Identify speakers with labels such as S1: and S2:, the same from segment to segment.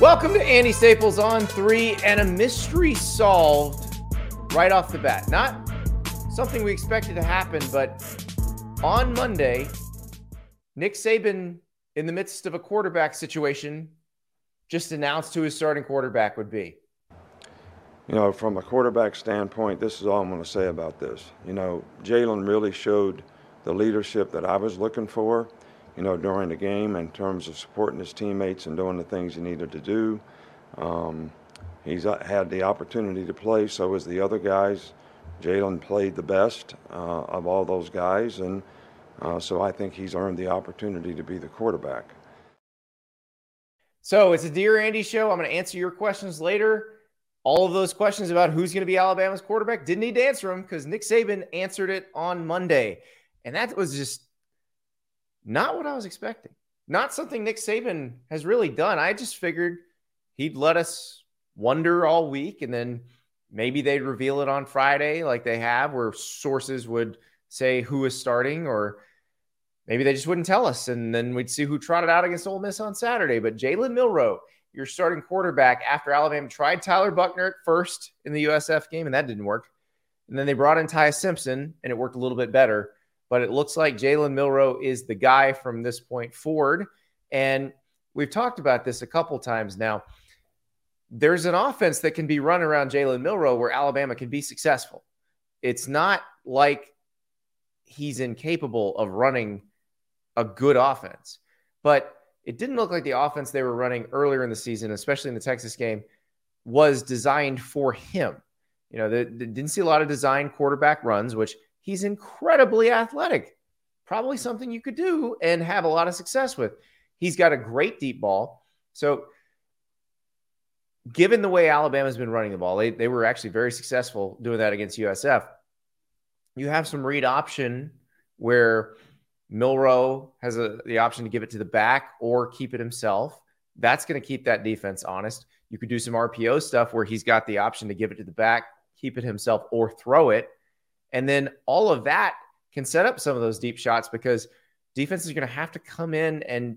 S1: Welcome to Andy Staples on three and a mystery solved right off the bat. Not something we expected to happen, but on Monday, Nick Saban, in the midst of a quarterback situation, just announced who his starting quarterback would be.
S2: You know, from a quarterback standpoint, this is all I'm going to say about this. You know, Jalen really showed the leadership that I was looking for you know, during the game in terms of supporting his teammates and doing the things he needed to do. Um, he's uh, had the opportunity to play, so as the other guys. Jalen played the best uh, of all those guys, and uh, so I think he's earned the opportunity to be the quarterback.
S1: So it's a Dear Andy show. I'm going to answer your questions later. All of those questions about who's going to be Alabama's quarterback didn't need to answer them because Nick Saban answered it on Monday. And that was just not what I was expecting. Not something Nick Saban has really done. I just figured he'd let us wonder all week and then maybe they'd reveal it on Friday like they have, where sources would say who is starting, or maybe they just wouldn't tell us. And then we'd see who trotted out against Ole Miss on Saturday. But Jalen Milroe, your starting quarterback after Alabama tried Tyler Buchner at first in the USF game, and that didn't work. And then they brought in Ty Simpson, and it worked a little bit better but it looks like Jalen Milroe is the guy from this point forward. And we've talked about this a couple times now. There's an offense that can be run around Jalen Milroe where Alabama can be successful. It's not like he's incapable of running a good offense, but it didn't look like the offense they were running earlier in the season, especially in the Texas game, was designed for him. You know, they, they didn't see a lot of design quarterback runs, which – He's incredibly athletic. Probably something you could do and have a lot of success with. He's got a great deep ball. So, given the way Alabama's been running the ball, they, they were actually very successful doing that against USF. You have some read option where Milroe has a, the option to give it to the back or keep it himself. That's going to keep that defense honest. You could do some RPO stuff where he's got the option to give it to the back, keep it himself, or throw it. And then all of that can set up some of those deep shots because defense is going to have to come in and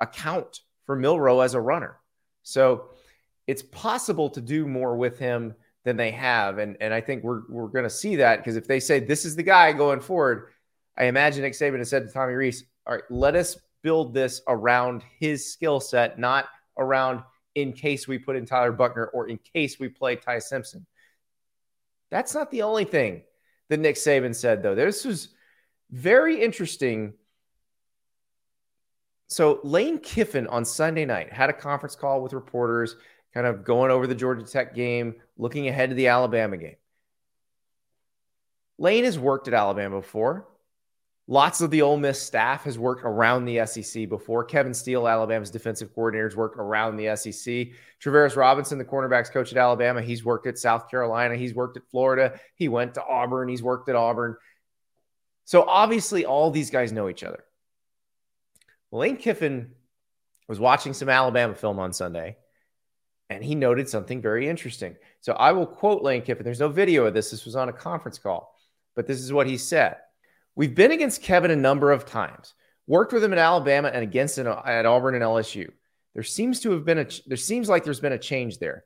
S1: account for Milroe as a runner. So it's possible to do more with him than they have. And, and I think we're, we're going to see that because if they say this is the guy going forward, I imagine Nick Saban has said to Tommy Rees, all right, let us build this around his skill set, not around in case we put in Tyler Buchner or in case we play Ty Simpson. That's not the only thing that Nick Saban said, though. This was very interesting. So Lane Kiffin on Sunday night had a conference call with reporters, kind of going over the Georgia Tech game, looking ahead to the Alabama game. Lane has worked at Alabama before. Lots of the Ole Miss staff has worked around the SEC before. Kevin Steele, Alabama's defensive coordinators, worked around the SEC. Travaris Robinson, the cornerbacks coach at Alabama, he's worked at South Carolina. He's worked at Florida. He went to Auburn. He's worked at Auburn. So obviously, all these guys know each other. Lane Kiffin was watching some Alabama film on Sunday, and he noted something very interesting. So I will quote Lane Kiffin. There's no video of this. This was on a conference call, but this is what he said. We've been against Kevin a number of times. Worked with him at Alabama and against him at Auburn and LSU. There seems to have been a there seems like there's been a change there.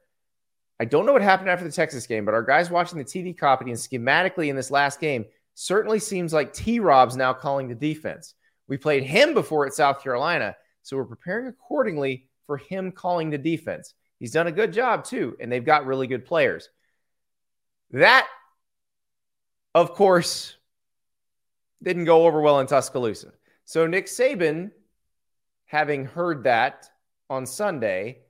S1: I don't know what happened after the Texas game, but our guys watching the TV copy and schematically in this last game certainly seems like T Rob's now calling the defense. We played him before at South Carolina, so we're preparing accordingly for him calling the defense. He's done a good job too, and they've got really good players. That, of course, didn't go over well in Tuscaloosa. So Nick Saban, having heard that on Sunday,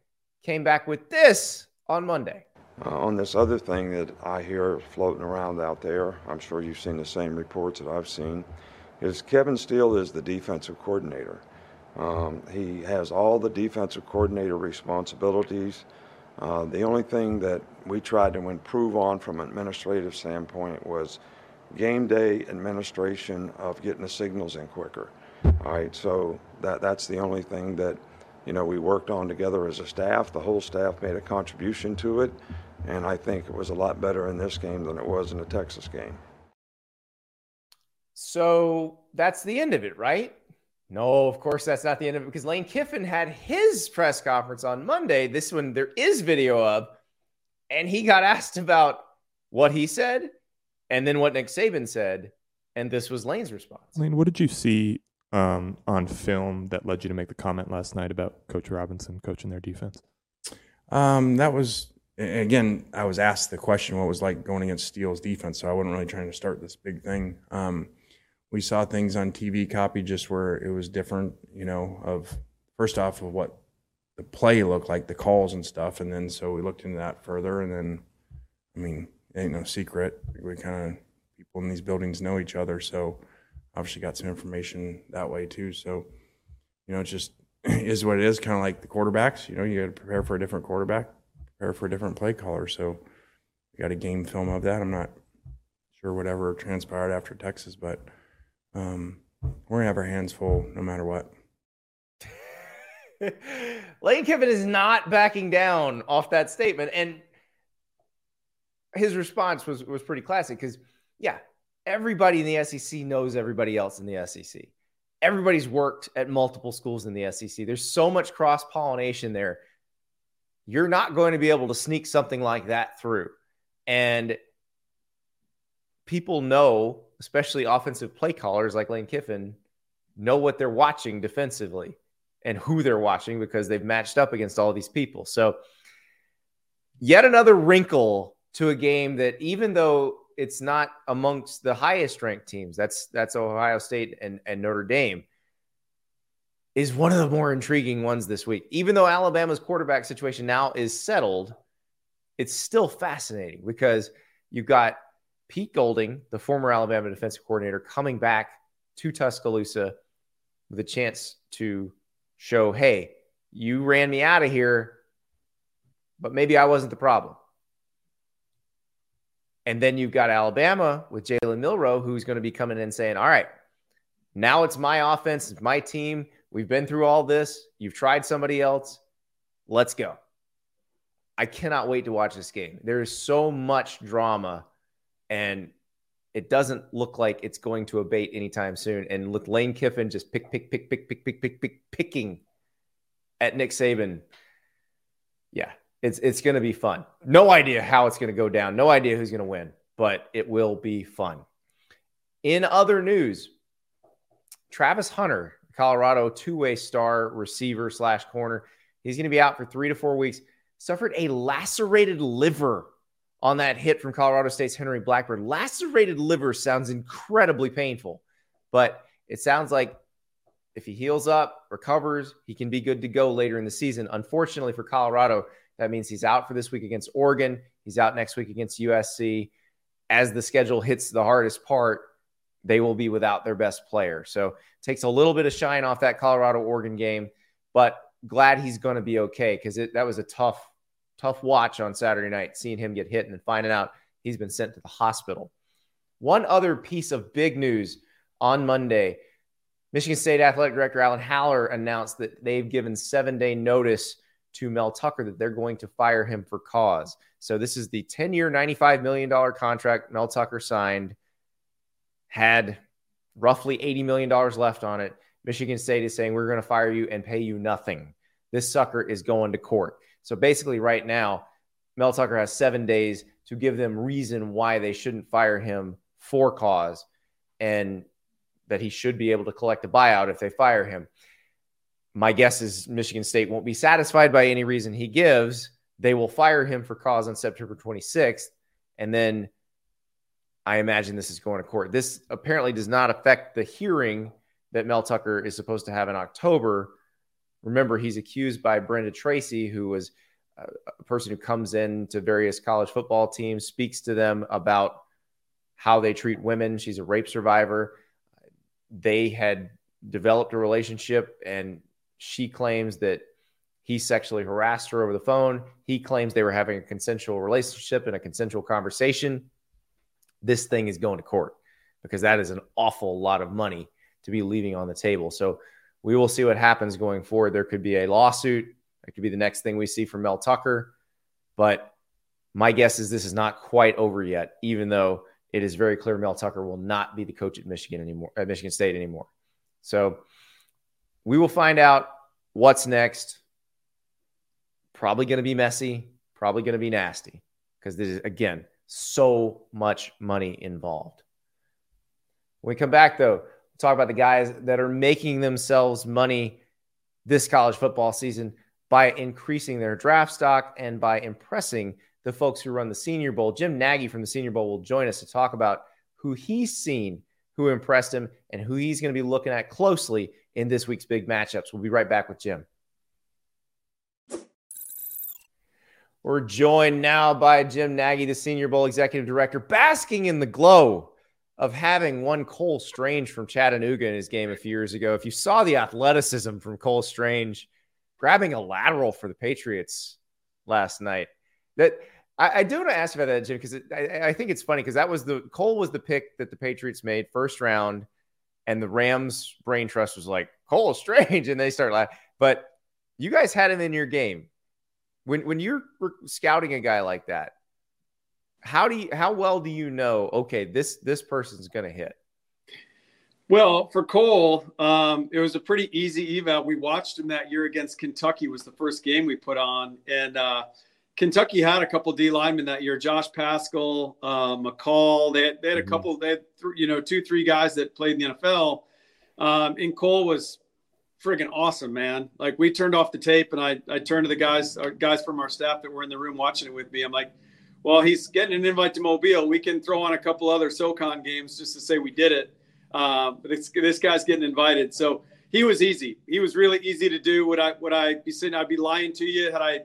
S1: came back with this on Monday.
S2: Uh, on this other thing that I hear floating around out there, I'm sure you've seen the same reports that I've seen, is Kevin Steele is the defensive coordinator. Um, he has all the defensive coordinator responsibilities. Uh, the only thing that we tried to improve on from an administrative standpoint was – game day administration of getting the signals in quicker. All right, so that that's the only thing that you know we worked on together as a staff. The whole staff made a contribution to it, and I think it was a lot better in this game than it was in the Texas game.
S1: So that's the end of it, right? No, of course that's not the end of it because Lane Kiffin had his press conference on Monday. This one there is video of, and he got asked about what he said and then what Nick Saban said. And this was Lane's response.
S3: Lane, what did you see um, on film that led you to make the comment last night about Coach Robinson coaching their defense?
S4: Um, that was again. I was asked the question what was like going against Steele's defense, so I wasn't really trying to start this big thing. Um, we saw things on TV copy just where it was different, you know, of first off of what the play looked like, the calls and stuff, and then so we looked into that further, and then, I mean, ain't no secret. We kind of people in these buildings know each other, so obviously got some information that way too. So, you know, it just is what it is. Kind of like the quarterbacks. You know, you got to prepare for a different quarterback, prepare for a different play caller. So, we got a game film of that. I'm not sure whatever transpired after Texas, but um, we're gonna have our hands full no matter what.
S1: Lane Kiffin is not backing down off that statement, and his response was was pretty classic because, yeah, everybody in the SEC knows everybody else in the SEC. Everybody's worked at multiple schools in the SEC. There's so much cross pollination there. You're not going to be able to sneak something like that through, and people know, especially offensive play callers like Lane Kiffin, know what they're watching defensively and who they're watching because they've matched up against all these people. So, yet another wrinkle to a game that even though it's not amongst the highest ranked teams, that's that's Ohio State and, and Notre Dame, is one of the more intriguing ones this week. Even though Alabama's quarterback situation now is settled, it's still fascinating because you've got Pete Golding, the former Alabama defensive coordinator, coming back to Tuscaloosa with a chance to show, hey, you ran me out of here, but maybe I wasn't the problem. And then you've got Alabama with Jalen Milroe, who's going to be coming in saying, All right, now it's my offense, it's my team. We've been through all this. You've tried somebody else. Let's go. I cannot wait to watch this game. There is so much drama, and it doesn't look like it's going to abate anytime soon. And with Lane Kiffin just pick, pick, pick, pick, pick, pick, pick, pick, picking at Nick Saban, yeah, it's it's going to be fun. No idea how it's going to go down. No idea who's going to win, but it will be fun. In other news, Travis Hunter, Colorado two-way star receiver slash corner, he's going to be out for three to four weeks. Suffered a lacerated liver on that hit from Colorado State's Henry Blackburn. Lacerated liver sounds incredibly painful, but it sounds like if he heals up, recovers, he can be good to go later in the season. Unfortunately for Colorado, that means he's out for this week against Oregon. He's out next week against USC. As the schedule hits the hardest part, they will be without their best player. So takes a little bit of shine off that Colorado Oregon game, but glad he's going to be okay because that was a tough, tough watch on Saturday night, seeing him get hit and then finding out he's been sent to the hospital. One other piece of big news on Monday Michigan State Athletic Director Alan Haller announced that they've given seven day notice to Mel Tucker that they're going to fire him for cause. So this is the 10 year, $95 million contract Mel Tucker signed, had roughly $80 million left on it. Michigan State is saying, we're going to fire you and pay you nothing. This sucker is going to court. So basically, right now, Mel Tucker has seven days to give them reason why they shouldn't fire him for cause and that he should be able to collect a buyout if they fire him my guess is Michigan State won't be satisfied by any reason he gives. They will fire him for cause on September 26th. And then I imagine this is going to court. This apparently does not affect the hearing that Mel Tucker is supposed to have in October. Remember, he's accused by Brenda Tracy, who was a person who comes in to various college football teams, speaks to them about how they treat women. She's a rape survivor. They had developed a relationship and she claims that he sexually harassed her over the phone. He claims they were having a consensual relationship and a consensual conversation. This thing is going to court because that is an awful lot of money to be leaving on the table. So we will see what happens going forward. There could be a lawsuit. It could be the next thing we see from Mel Tucker. But my guess is this is not quite over yet, even though it is very clear Mel Tucker will not be the coach at Michigan anymore, at Michigan State anymore. So we will find out what's next. Probably going to be messy, probably going to be nasty because there's, again, so much money involved. When we come back, though, we'll talk about the guys that are making themselves money this college football season by increasing their draft stock and by impressing the folks who run the Senior Bowl. Jim Nagy from the Senior Bowl will join us to talk about who he's seen, who impressed him, and who he's going to be looking at closely in this week's big matchups. We'll be right back with Jim. We're joined now by Jim Nagy, the Senior Bowl Executive Director, basking in the glow of having one Cole Strange from Chattanooga in his game a few years ago. If you saw the athleticism from Cole Strange grabbing a lateral for the Patriots last night, that I, I do want to ask about that, Jim, because I, I think it's funny because that was the Cole was the pick that the Patriots made first round, and the Rams brain trust was like Cole Strange, and they start laughing. But you guys had him in your game when when you're scouting a guy like that how do you how well do you know okay this this person's going to hit
S5: well for cole um, it was a pretty easy eval we watched him that year against kentucky was the first game we put on and uh, kentucky had a couple d linemen that year josh Paschal, uh, mccall they had, they had a mm-hmm. couple they had th- you know two three guys that played in the nfl um, and cole was friggin' awesome, man. Like we turned off the tape and I, I turned to the guys, our guys from our staff that were in the room watching it with me. I'm like, well, he's getting an invite to Mobile. We can throw on a couple other SoCon games just to say we did it. Uh, but this, this guy's getting invited. So he was easy. He was really easy to do. Would I, would I be saying, I'd be lying to you had I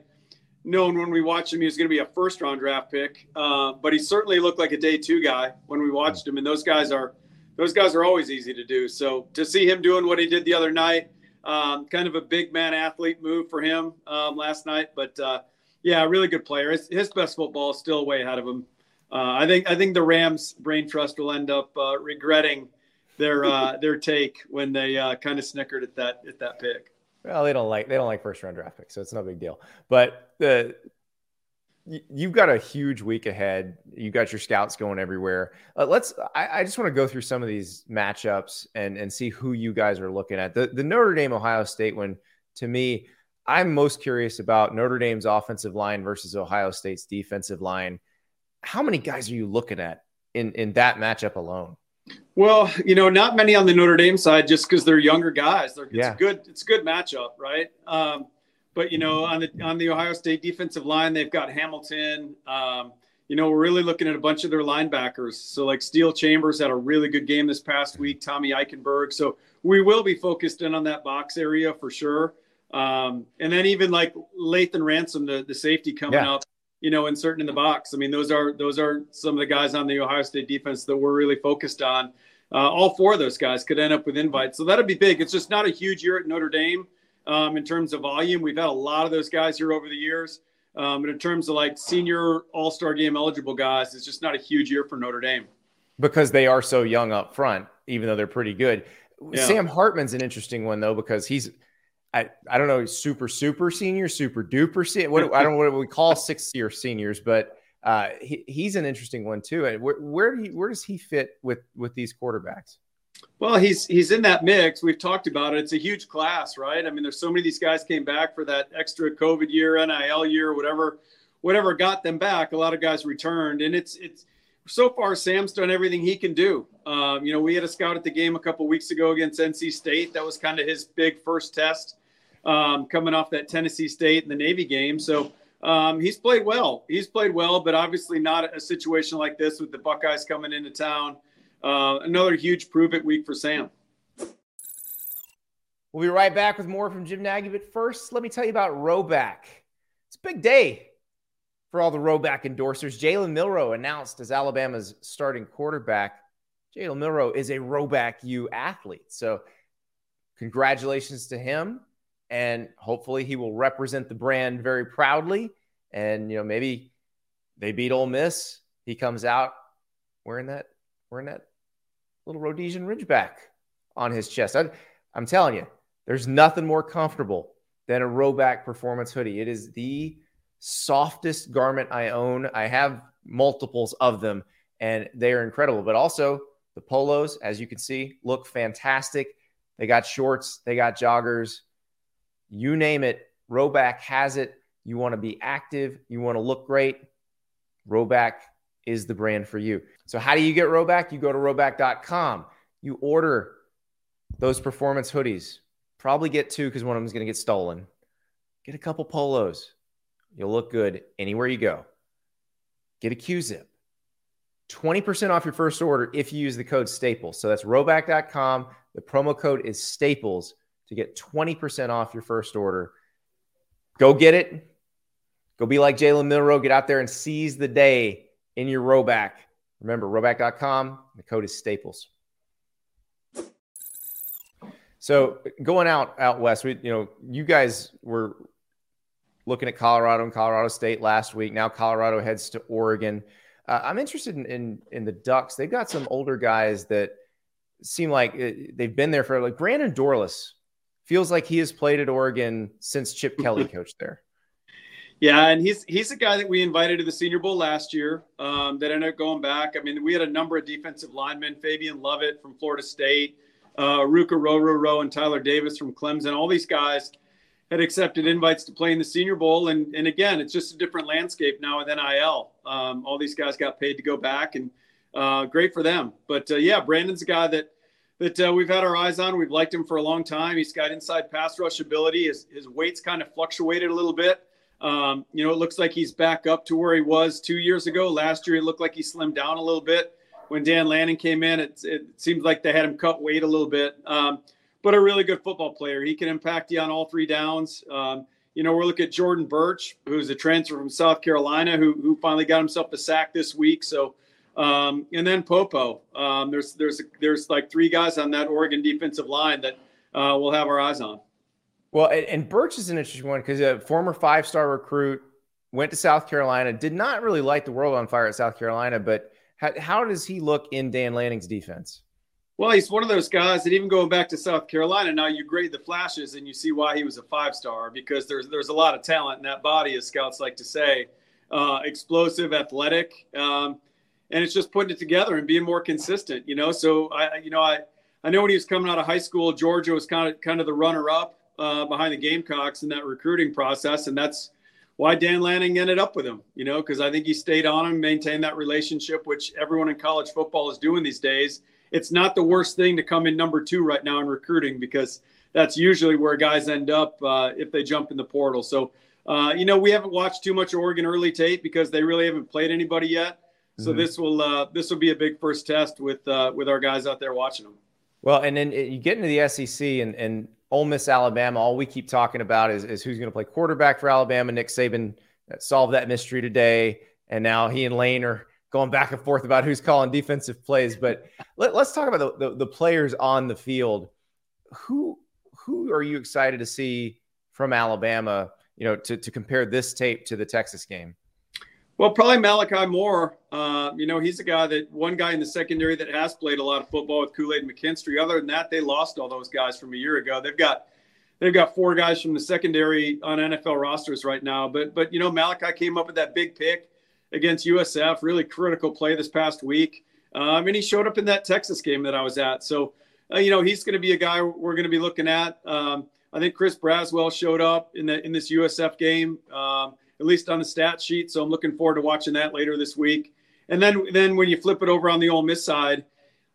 S5: known when we watched him, he was going to be a first round draft pick. Uh, but he certainly looked like a day two guy when we watched him. And those guys are, those guys are always easy to do. So to see him doing what he did the other night, um, kind of a big man athlete move for him um, last night, but uh, yeah, really good player. His, his, best football is still way ahead of him. Uh, I think I think the Rams brain trust will end up uh, regretting their uh, their take when they uh, kind of snickered at that at that pick.
S1: Well, they don't like they don't like first round draft picks, so it's no big deal. But the you've got a huge week ahead. You got your scouts going everywhere. Uh, let's. I, I, just want to go through some of these matchups and and see who you guys are looking at. The the Notre Dame Ohio State one to me, I'm most curious about Notre Dame's offensive line versus Ohio State's defensive line. How many guys are you looking at in in that matchup alone?
S5: Well, you know, not many on the Notre Dame side, just because they're younger guys. They're, yeah. It's good. It's a good matchup, right? Um, but you know, on the on the Ohio State defensive line, they've got Hamilton. Um, you know, we're really looking at a bunch of their linebackers. So like Steele Chambers had a really good game this past week. Tommy Eichenberg. So we will be focused in on that box area for sure. Um, and then even like Lathan Ransom, the, the safety coming yeah. up, you know, inserting in the box. I mean, those are those are some of the guys on the Ohio State defense that we're really focused on. Uh, all four of those guys could end up with invites, so that'd be big. It's just not a huge year at Notre Dame um, in terms of volume. We've had a lot of those guys here over the years. Um, but in terms of like senior all star game eligible guys, it's just not a huge year for Notre Dame.
S1: Because they are so young up front, even though they're pretty good. Yeah. Sam Hartman's an interesting one, though, because he's, I, I don't know, super, super senior, super duper senior. What, I don't know what we call six year seniors, but uh, he, he's an interesting one, too. And where, where, he, where does he fit with, with these quarterbacks?
S5: Well, he's he's in that mix. We've talked about it. It's a huge class, right? I mean, there's so many of these guys came back for that extra COVID year, NIL year, whatever, whatever got them back. A lot of guys returned, and it's it's so far Sam's done everything he can do. Um, you know, we had a scout at the game a couple weeks ago against NC State. That was kind of his big first test um, coming off that Tennessee State and the Navy game. So um, he's played well. He's played well, but obviously not a situation like this with the Buckeyes coming into town. Uh, another huge prove it week for Sam.
S1: We'll be right back with more from Jim Nagy. But first, let me tell you about Rhoback. It's a big day for all the Rhoback endorsers. Jalen Milroe announced as Alabama's starting quarterback. Jalen Milroe is a Rhoback U athlete. So, congratulations to him. And hopefully, he will represent the brand very proudly. And, you know, maybe they beat Ole Miss. He comes out wearing that, wearing that little Rhodesian Ridgeback on his chest. I, am telling you, there's nothing more comfortable than a Rhoback performance hoodie. It is the softest garment I own. I have multiples of them, and they are incredible. But also, the polos, as you can see, look fantastic. They got shorts, they got joggers, you name it. Rhoback has it. You want to be active, you want to look great. Rhoback is the brand for you. So, how do you get Rhoback? You go to rhoback.com, you order those performance hoodies. Probably get two because one of them is going to get stolen. Get a couple polos. You'll look good anywhere you go. Get a Q zip. 20% off your first order if you use the code Staples. So that's rhoback.com. The promo code is Staples to get 20% off your first order. Go get it. Go be like Jalen Milroe. Get out there and seize the day in your Rhoback. Remember, rhoback.com. The code is Staples. So going out out west, we you know you guys were looking at Colorado and Colorado State last week. Now Colorado heads to Oregon. Uh, I'm interested in, in, in the Ducks. They've got some older guys that seem like uh, they've been there for like Brandon Dorlus feels like he has played at Oregon since Chip Kelly coached there.
S5: Yeah, and he's he's a guy that we invited to the Senior Bowl last year. Um, that ended up going back. I mean, we had a number of defensive linemen: Fabian Lovett from Florida State, uh, Ruke Orhorhoro and Tyler Davis from Clemson. All these guys had accepted invites to play in the Senior Bowl, and and again, it's just a different landscape now with NIL. Um, all these guys got paid to go back, and uh, great for them. But uh, yeah, Brandon's a guy that that uh, we've had our eyes on. We've liked him for a long time. He's got inside pass rush ability. His his weight's kind of fluctuated a little bit. Um, you know, it looks like he's back up to where he was two years ago. Last year, it looked like he slimmed down a little bit when Dan Lanning came in, it, it seems like they had him cut weight a little bit. Um, but a really good football player. He can impact you on all three downs. Um, you know, we're looking at Jordan Burch, who's a transfer from South Carolina, who, who finally got himself a sack this week. So, um, and then Popo. Um, there's there's there's like three guys on that Oregon defensive line that uh, we'll have our eyes on.
S1: Well, and, and Burch is an interesting one because a former five star recruit went to South Carolina, did not really light the world on fire at South Carolina, but how, how does he look in Dan Lanning's defense?
S5: Well, he's one of those guys that even going back to South Carolina, now you grade the flashes and you see why he was a five star because there's there's a lot of talent in that body, as scouts like to say. Uh, explosive, athletic, um, and it's just putting it together and being more consistent. You know, so I, you know, I I know when he was coming out of high school, Georgia was kind of kind of the runner up uh, behind the Gamecocks in that recruiting process, and that's why Dan Lanning ended up with him, you know, because I think he stayed on him, maintained that relationship, which everyone in college football is doing these days. It's not the worst thing to come in number two right now in recruiting because that's usually where guys end up uh, if they jump in the portal. So, uh, you know, we haven't watched too much Oregon early tape because they really haven't played anybody yet. So mm-hmm. this will uh, this will be a big first test with uh, with our guys out there watching them.
S1: Well, and then you get into the SEC and and Ole Miss, Alabama. All we keep talking about is, is who's going to play quarterback for Alabama. Nick Saban uh, solved that mystery today, and now he and Lane are going back and forth about who's calling defensive plays. But let, us talk about the, the, the players on the field. Who who are you excited to see from Alabama? You know, to to compare this tape to the Texas game.
S5: Well, probably Malachi Moore. Uh, you know, he's a guy that one guy in the secondary that has played a lot of football with Kool Aid McKinstry. Other than that, they lost all those guys from a year ago. They've got they've got four guys from the secondary on NFL rosters right now. But but you know, Malachi came up with that big pick against USF, really critical play this past week. Um, and he showed up in that Texas game that I was at. So, uh, you know, he's going to be a guy we're going to be looking at. Um, I think Chris Braswell showed up in the in this USF game. Um, at least on the stat sheet. So I'm looking forward to watching that later this week. And then then when you flip it over on the Ole Miss side,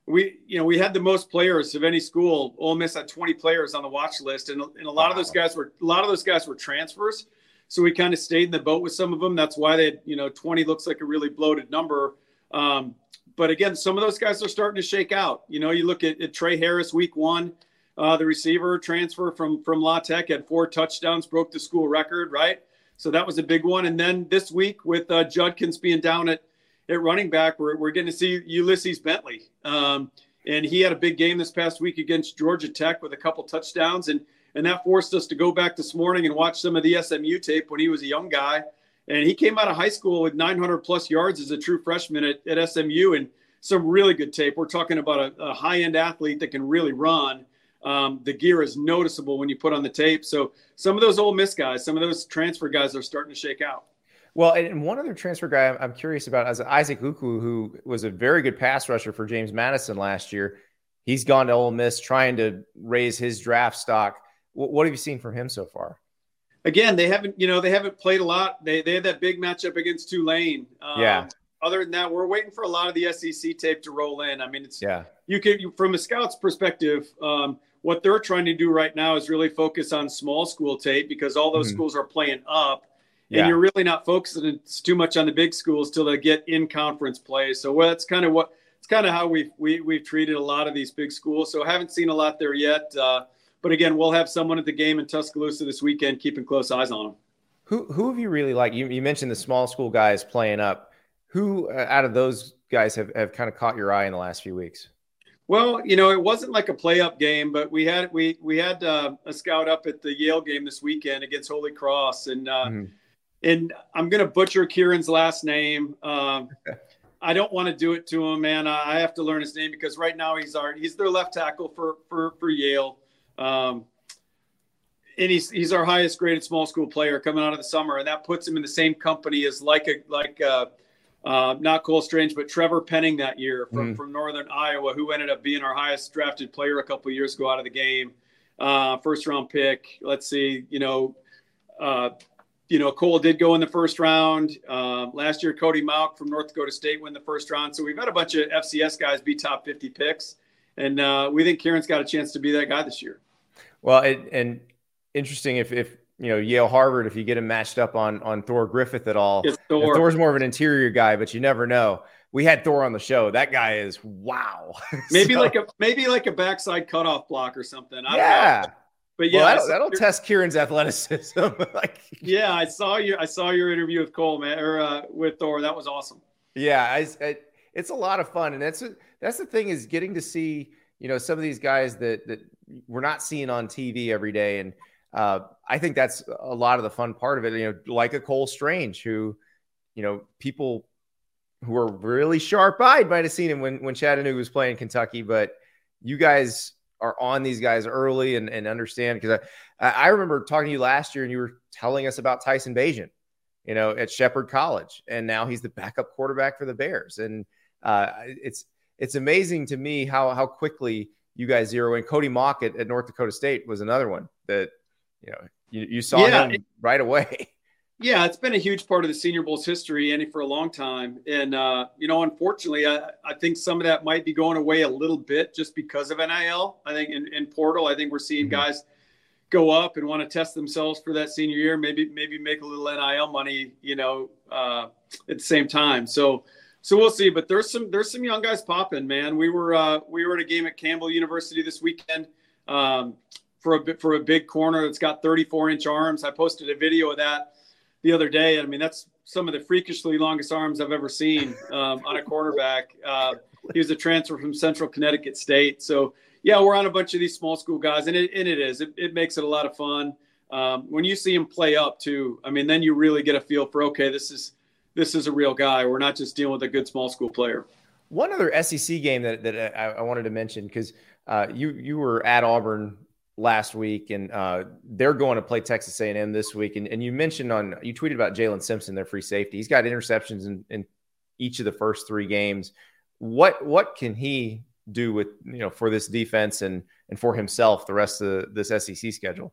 S5: we you know we had the most players of any school. Ole Miss had 20 players on the watch list, and, and a lot wow. of those guys were a lot of those guys were transfers. So we kind of stayed in the boat with some of them. That's why they you know 20 looks like a really bloated number. Um, but again, some of those guys are starting to shake out. You know, you look at, at Tre Harris week one, uh, the receiver transfer from from La Tech had four touchdowns, broke the school record, right? So that was a big one. And then this week with uh, Judkins being down at, at running back, we're, we're getting to see Ulysses Bentley. Um, and he had a big game this past week against Georgia Tech with a couple touchdowns. And, and that forced us to go back this morning and watch some of the SMU tape when he was a young guy. And he came out of high school with 900 plus yards as a true freshman at, at SMU and some really good tape. We're talking about a, a high end athlete that can really run um, the gear is noticeable when you put on the tape. So some of those Ole Miss guys, some of those transfer guys are starting to shake out.
S1: Well, and one other transfer guy I'm curious about is Isaac Ukwu, who was a very good pass rusher for James Madison last year. he's gone to Ole Miss trying to raise his draft stock. What, what have you seen from him so far?
S5: Again, they haven't, you know, they haven't played a lot. They they had that big matchup against Tulane.
S1: Um, yeah.
S5: Other than that, we're waiting for a lot of the SEC tape to roll in. I mean, it's
S1: yeah.
S5: You can, from a scout's perspective, um, what they're trying to do right now is really focus on small school tape because all those mm-hmm. schools are playing up. Yeah. And you're really not focusing too much on the big schools till they get in conference play. So well, that's kind of what it's kind of how we've we, have we have treated a lot of these big schools. So haven't seen a lot there yet. Uh, but again, we'll have someone at the game in Tuscaloosa this weekend, keeping close eyes on them.
S1: Who who have you really like? You, you mentioned the small school guys playing up. Who uh, out of those guys have, have kind of caught your eye in the last few weeks?
S5: Well, you know, it wasn't like a play up game, but we had we we had uh, a scout up at the Yale game this weekend against Holy Cross, and uh, mm-hmm. and I'm going to butcher Kieran's last name. Um, I don't want to do it to him, man. I have to learn his name because right now he's our he's their left tackle for for for Yale. Um, and he's he's our highest graded small school player coming out of the summer, and that puts him in the same company as like a like uh, uh, not Cole Strange, but Trevor Penning that year from mm. from Northern Iowa, who ended up being our highest drafted player a couple years ago out of the game, uh, first round pick. Let's see, you know, uh, you know Cole did go in the first round uh, last year. Cody Mauch from North Dakota State went the first round, so we've had a bunch of FCS guys be top fifty picks, and uh, we think Kieran's got a chance to be that guy this year.
S1: Well, it, and interesting if if you know Yale Harvard if you get him matched up on on Thor Griffith at all. Thor. Thor's more of an interior guy, but you never know. We had Thor on the show. That guy is wow.
S5: maybe so, like a maybe like a backside cutoff block or something. I
S1: yeah.
S5: But yeah,
S1: well, that'll, that'll test Kieran's athleticism. like,
S5: yeah, I saw you. I saw your interview with Cole, man, or uh, with Thor. That was awesome.
S1: Yeah, I, I, it's a lot of fun, and that's that's the thing is getting to see you know some of these guys that that we're not seeing on TV every day. And uh, I think that's a lot of the fun part of it. You know, like a Cole Strange, who, you know, people who are really sharp eyed might have seen him when, when Chattanooga was playing Kentucky, but you guys are on these guys early and, and understand because I, I remember talking to you last year and you were telling us about Tyson Bagent, you know, at Shepherd College, and now he's the backup quarterback for the Bears. And uh, it's it's amazing to me how how quickly you guys zero in. Cody Mauch at, at North Dakota State was another one that you know you, you saw yeah, him right away.
S5: Yeah, it's been a huge part of the Senior Bowl's history, Andy, for a long time. And uh, you know, unfortunately, I, I think some of that might be going away a little bit just because of NIL. I think in, in portal, I think we're seeing mm-hmm. guys go up and want to test themselves for that senior year. Maybe maybe make a little NIL money, you know, uh, at the same time. So so we'll see. But there's some there's some young guys popping, man. We were uh, we were at a game at Campbell University this weekend um, for a bit for a big corner that's got 34 inch arms. I posted a video of that the other day. I mean, that's some of the freakishly longest arms I've ever seen um, on a cornerback. Uh, he was a transfer from Central Connecticut State. So yeah, we're on a bunch of these small school guys, and it, and it is. It, it makes it a lot of fun. Um, when you see him play up too, I mean, then you really get a feel for okay, this is this is a real guy. We're not just dealing with a good small school player.
S1: One other SEC game that, that I, I wanted to mention because uh, you you were at Auburn last week, and uh, they're going to play Texas A&M this week. And, and you mentioned on you tweeted about Jaylin Simpson, their free safety. He's got interceptions in, in each of the first three games. What what can he do with you know for this defense and and for himself the rest of this SEC schedule?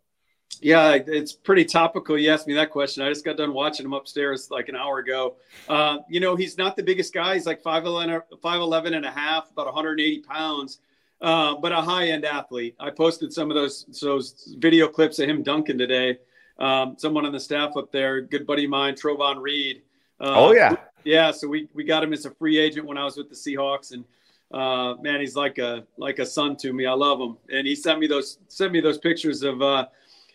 S5: Yeah, it's pretty topical. You asked me that question. I just got done watching him upstairs like an hour ago. Uh, you know, he's not the biggest guy. He's like 5'11, 5'11 and a half, about 180 pounds, uh, but a high end athlete. I posted some of those, those video clips of him dunking today. Um, someone on the staff up there, good buddy of mine, Trovon Reed.
S1: Uh, oh, yeah.
S5: Yeah. So we, we got him as a free agent when I was with the Seahawks. And uh, man, he's like a, like a son to me. I love him. And he sent me those, sent me those pictures of, uh,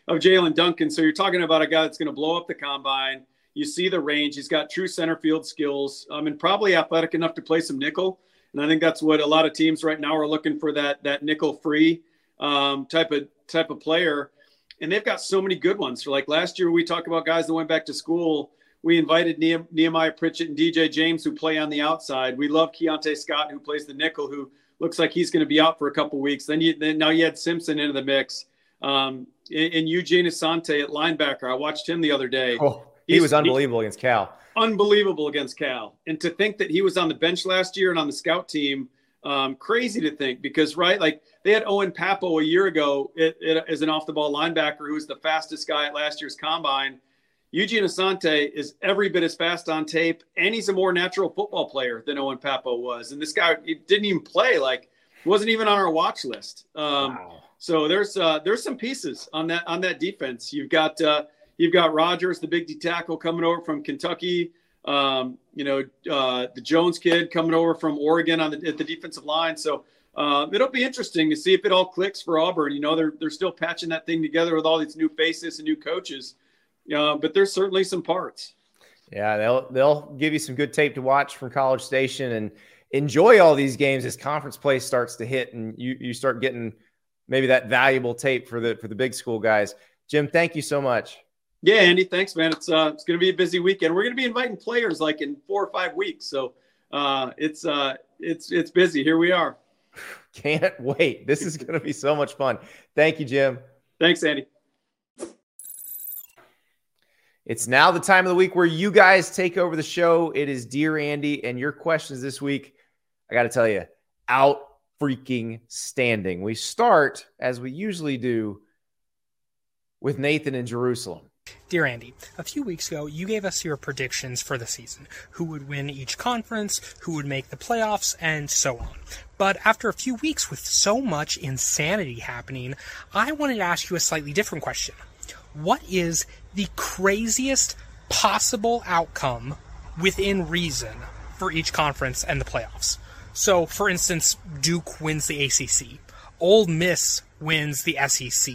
S5: of Jaelyn Duncan. So you're talking about a guy that's going to blow up the combine. You see the range. He's got true center field skills um, and probably athletic enough to play some nickel. And I think that's what a lot of teams right now are looking for that that nickel free um, type of type of player. And they've got so many good ones. So like last year, we talked about guys that went back to school. We invited Nehemiah Pritchett and DJ James who play on the outside. We love Keionte Scott who plays the nickel, who looks like he's going to be out for a couple weeks. Then you then now you had Simpson into the mix. Um, and Eugene Asante at linebacker. I watched him the other day.
S1: Oh, he He's, was unbelievable he, against Cal.
S5: Unbelievable against Cal. And to think that he was on the bench last year and on the scout team Um, crazy to think because right, like they had Owen Pappoe a year ago it, it, as an off the ball linebacker who was the fastest guy at last year's combine. Eugene Asante is every bit as fast on tape, and he's a more natural football player than Owen Pappoe was. And this guy didn't even play; like wasn't even on our watch list. Um, wow. So there's uh, there's some pieces on that on that defense. You've got uh, you've got Rogers, the big D tackle coming over from Kentucky. Um, you know uh, the Jones kid coming over from Oregon on the at the defensive line. So uh, it'll be interesting to see if it all clicks for Auburn. You know they're they're still patching that thing together with all these new faces and new coaches. Uh, but there's certainly some parts.
S1: Yeah, they'll they'll give you some good tape to watch from College Station and enjoy all these games as conference play starts to hit and you you start getting maybe that valuable tape for the for the big school guys. Jim, thank you so much.
S5: Yeah, Andy, thanks, man. It's uh, it's going to be a busy weekend. We're going to be inviting players like in four or five weeks, so uh, it's uh, it's it's busy. Here we are.
S1: Can't wait. This is going to be so much fun. Thank you, Jim.
S5: Thanks, Andy.
S1: It's now the time of the week where you guys take over the show. It is Dear Andy, and your questions this week, I got to tell you, out freaking standing. We start, as we usually do, with Nathan in Jerusalem.
S6: Dear Andy, a few weeks ago, you gave us your predictions for the season who would win each conference, who would make the playoffs, and so on. But after a few weeks with so much insanity happening, I wanted to ask you a slightly different question. What is the craziest possible outcome within reason for each conference and the playoffs? So, for instance, Duke wins the ACC, Ole Miss wins the SEC,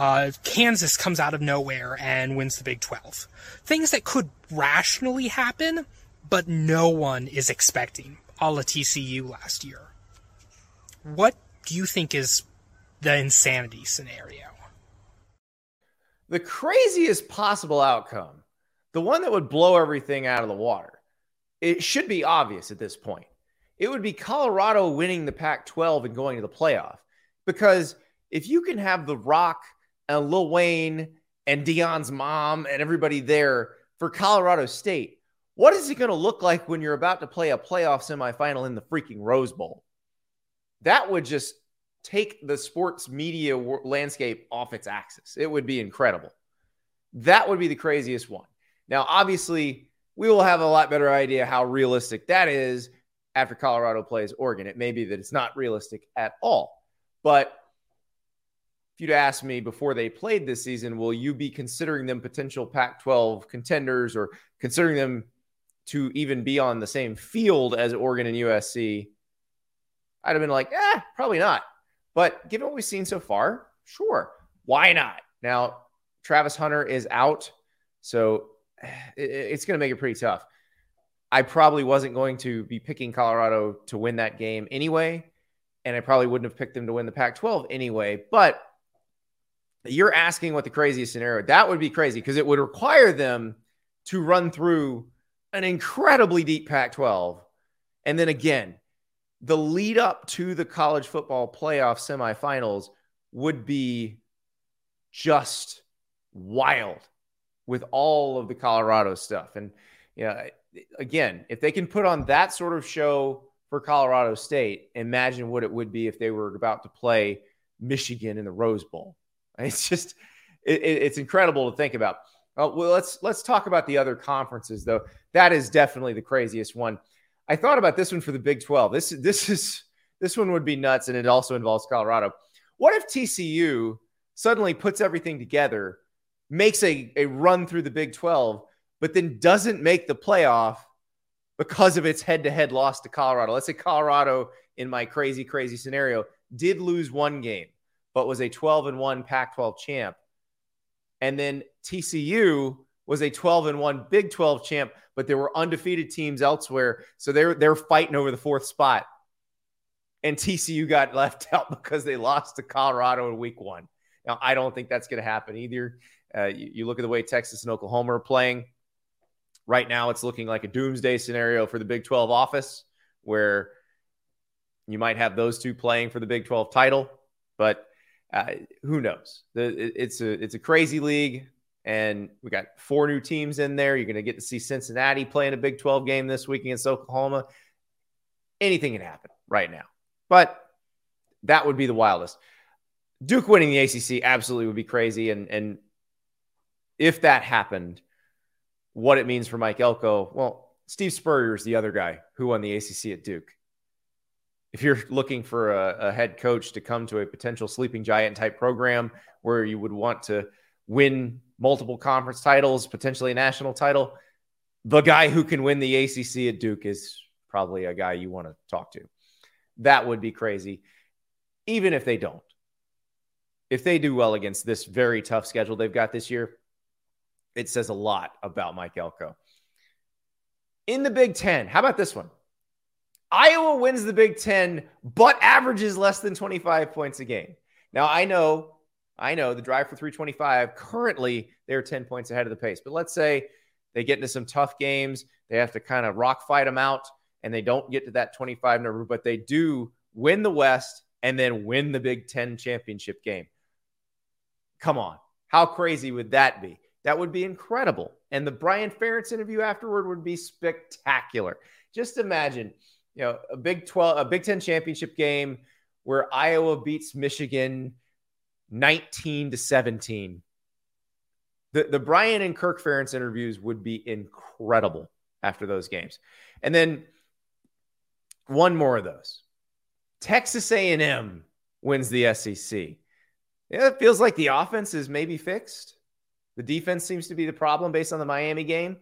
S6: uh, Kansas comes out of nowhere and wins the Big 12. Things that could rationally happen, but no one is expecting, a la TCU last year. What do you think is the insanity scenario?
S1: The craziest possible outcome, the one that would blow everything out of the water, it should be obvious at this point it would be Colorado winning the Pac 12 and going to the playoff. Because if you can have The Rock and Lil Wayne and Deion's mom and everybody there for Colorado State, what is it going to look like when you're about to play a playoff semifinal in the freaking Rose Bowl? That would just take the sports media landscape off its axis. It would be incredible. That would be the craziest one. Now, obviously, we will have a lot better idea how realistic that is after Colorado plays Oregon. It may be that it's not realistic at all. But if you'd asked me before they played this season, will you be considering them potential Pac 12 contenders or considering them to even be on the same field as Oregon and USC? I'd have been like, eh, probably not. But given what we've seen so far, sure. Why not? Now, Travis Hunter is out. So it's going to make it pretty tough. I probably wasn't going to be picking Colorado to win that game anyway. And I probably wouldn't have picked them to win the Pac 12 anyway. But you're asking what the craziest scenario that would be crazy because it would require them to run through an incredibly deep Pac 12. And then again, the lead up to the college football playoff semifinals would be just wild with all of the Colorado stuff. And, you know, again, if they can put on that sort of show for Colorado State, imagine what it would be if they were about to play Michigan in the Rose Bowl. It's just, it, it's incredible to think about. Uh, well, let's let's talk about the other conferences, though. That is definitely the craziest one. I thought about this one for the Big Twelve. This this is this one would be nuts, and it also involves Colorado. What if TCU suddenly puts everything together, makes a, a run through the Big Twelve, but then doesn't make the playoff because of its head to head loss to Colorado. Let's say Colorado, in my crazy, crazy scenario, did lose one game, but was a 12 and 1 Pac 12 champ. And then TCU was a 12 and 1 Big 12 champ, but there were undefeated teams elsewhere. So they're, they're fighting over the fourth spot. And TCU got left out because they lost to Colorado in week one. Now, I don't think that's going to happen either. Uh, you, you look at the way Texas and Oklahoma are playing Right now, it's looking like a doomsday scenario for the Big 12 office where you might have those two playing for the Big 12 title, but uh, who knows? The, it's a it's a crazy league, and we got four new teams in there. You're going to get to see Cincinnati playing a Big 12 game this week against Oklahoma. Anything can happen. right now. But that would be the wildest. Duke winning the ACC absolutely would be crazy. And, and if that happened, what it means for Mike Elko, well, Steve Spurrier is the other guy who won the ACC at Duke. If you're looking for a, a head coach to come to a potential sleeping giant type program where you would want to win multiple conference titles, potentially a national title, the guy who can win the ACC at Duke is probably a guy you want to talk to. That would be crazy, even if they don't. If they do well against this very tough schedule they've got this year, it says a lot about Mike Elko. In the Big Ten, how about this one? Iowa wins the Big Ten, but averages less than 25 points a game. Now, I know, I know the drive for 325, currently they're 10 points ahead of the pace. But let's say they get into some tough games, they have to kind of rock fight them out, and they don't get to that 25 number, but they do win the West and then win the Big Ten championship game. Come on. How crazy would that be? That would be incredible. And the Brian Ferentz interview afterward would be spectacular. Just imagine, you know, a Big 12, a Big 10 championship game where Iowa beats Michigan 19 to 17. The, the Brian and Kirk Ferentz interviews would be incredible after those games. And then one more of those. Texas A&M wins the SEC. Yeah, it feels like the offense is maybe fixed. The defense seems to be the problem based on the Miami game.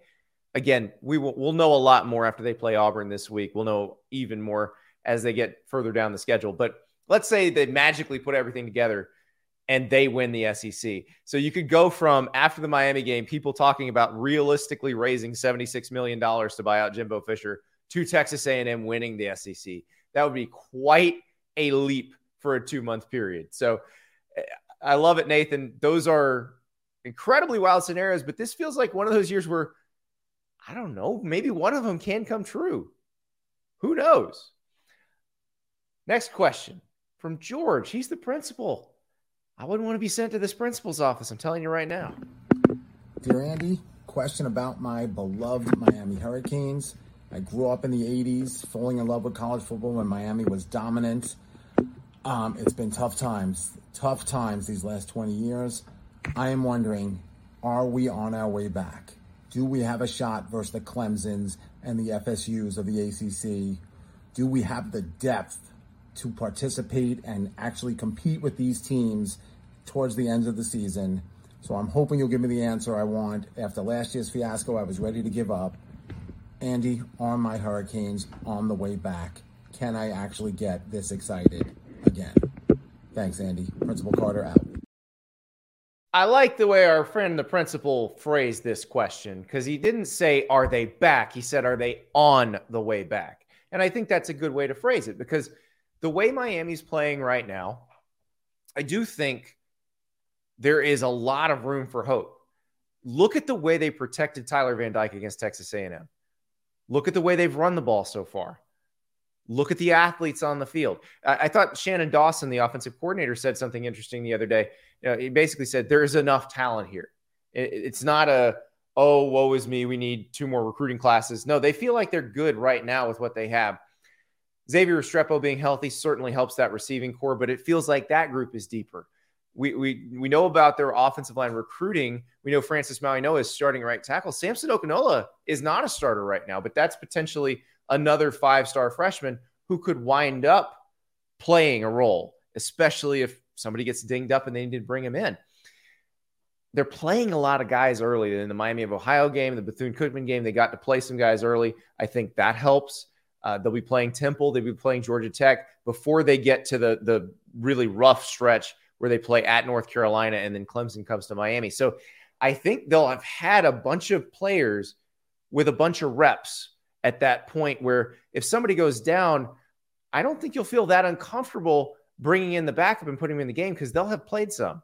S1: Again, we will we'll know a lot more after they play Auburn this week. We'll know even more as they get further down the schedule. But let's say they magically put everything together and they win the SEC. So you could go from after the Miami game, people talking about realistically raising $76 million to buy out Jimbo Fisher to Texas A&M winning the SEC. That would be quite a leap for a two month period. So eh, I love it, Nathan. Those are incredibly wild scenarios, but this feels like one of those years where I don't know, maybe one of them can come true. Who knows? Next question from George. He's the principal. I wouldn't want to be sent to this principal's office. I'm telling you right now.
S7: Dear Andy, question about my beloved Miami Hurricanes. I grew up in the 80s, falling in love with college football when Miami was dominant. Um, it's been tough times, tough times these last 20 years. I am wondering, are we on our way back? Do we have a shot versus the Clemsons and the FSUs of the ACC? Do we have the depth to participate and actually compete with these teams towards the end of the season? So I'm hoping you'll give me the answer I want. After last year's fiasco, I was ready to give up. Andy, on my Hurricanes on the way back. Can I actually get this excited again? Thanks, Andy. Principal Carter out.
S1: I like the way our friend, the principal, phrased this question because he didn't say, Are they back? He said, Are they on the way back? And I think that's a good way to phrase it because the way Miami's playing right now, I do think there is a lot of room for hope. Look at the way they protected Tyler Van Dyke against Texas A&M. Look at the way they've run the ball so far. Look at the athletes on the field. I, I thought Shannon Dawson, the offensive coordinator, said something interesting the other day. You know, he basically said there is enough talent here. It, it's not a oh woe is me. We need two more recruiting classes. No, they feel like they're good right now with what they have. Xavier Restrepo being healthy certainly helps that receiving corps, but it feels like that group is deeper. We, we, we know about their offensive line recruiting. We know Francis Mauigoa is starting right tackle. Samson Okunlola is not a starter right now, but that's potentially another five star freshman who could wind up playing a role, especially if somebody gets dinged up and they need to bring him in. They're playing a lot of guys early in the Miami of Ohio game, the Bethune Cookman game. They got to play some guys early. I think that helps. Uh, they'll be playing Temple. They'll be playing Georgia Tech before they get to the the really rough stretch where they play at North Carolina and then Clemson comes to Miami. So I think they'll have had a bunch of players with a bunch of reps at that point where if somebody goes down, I don't think you'll feel that uncomfortable bringing in the backup and putting him in the game because they'll have played some.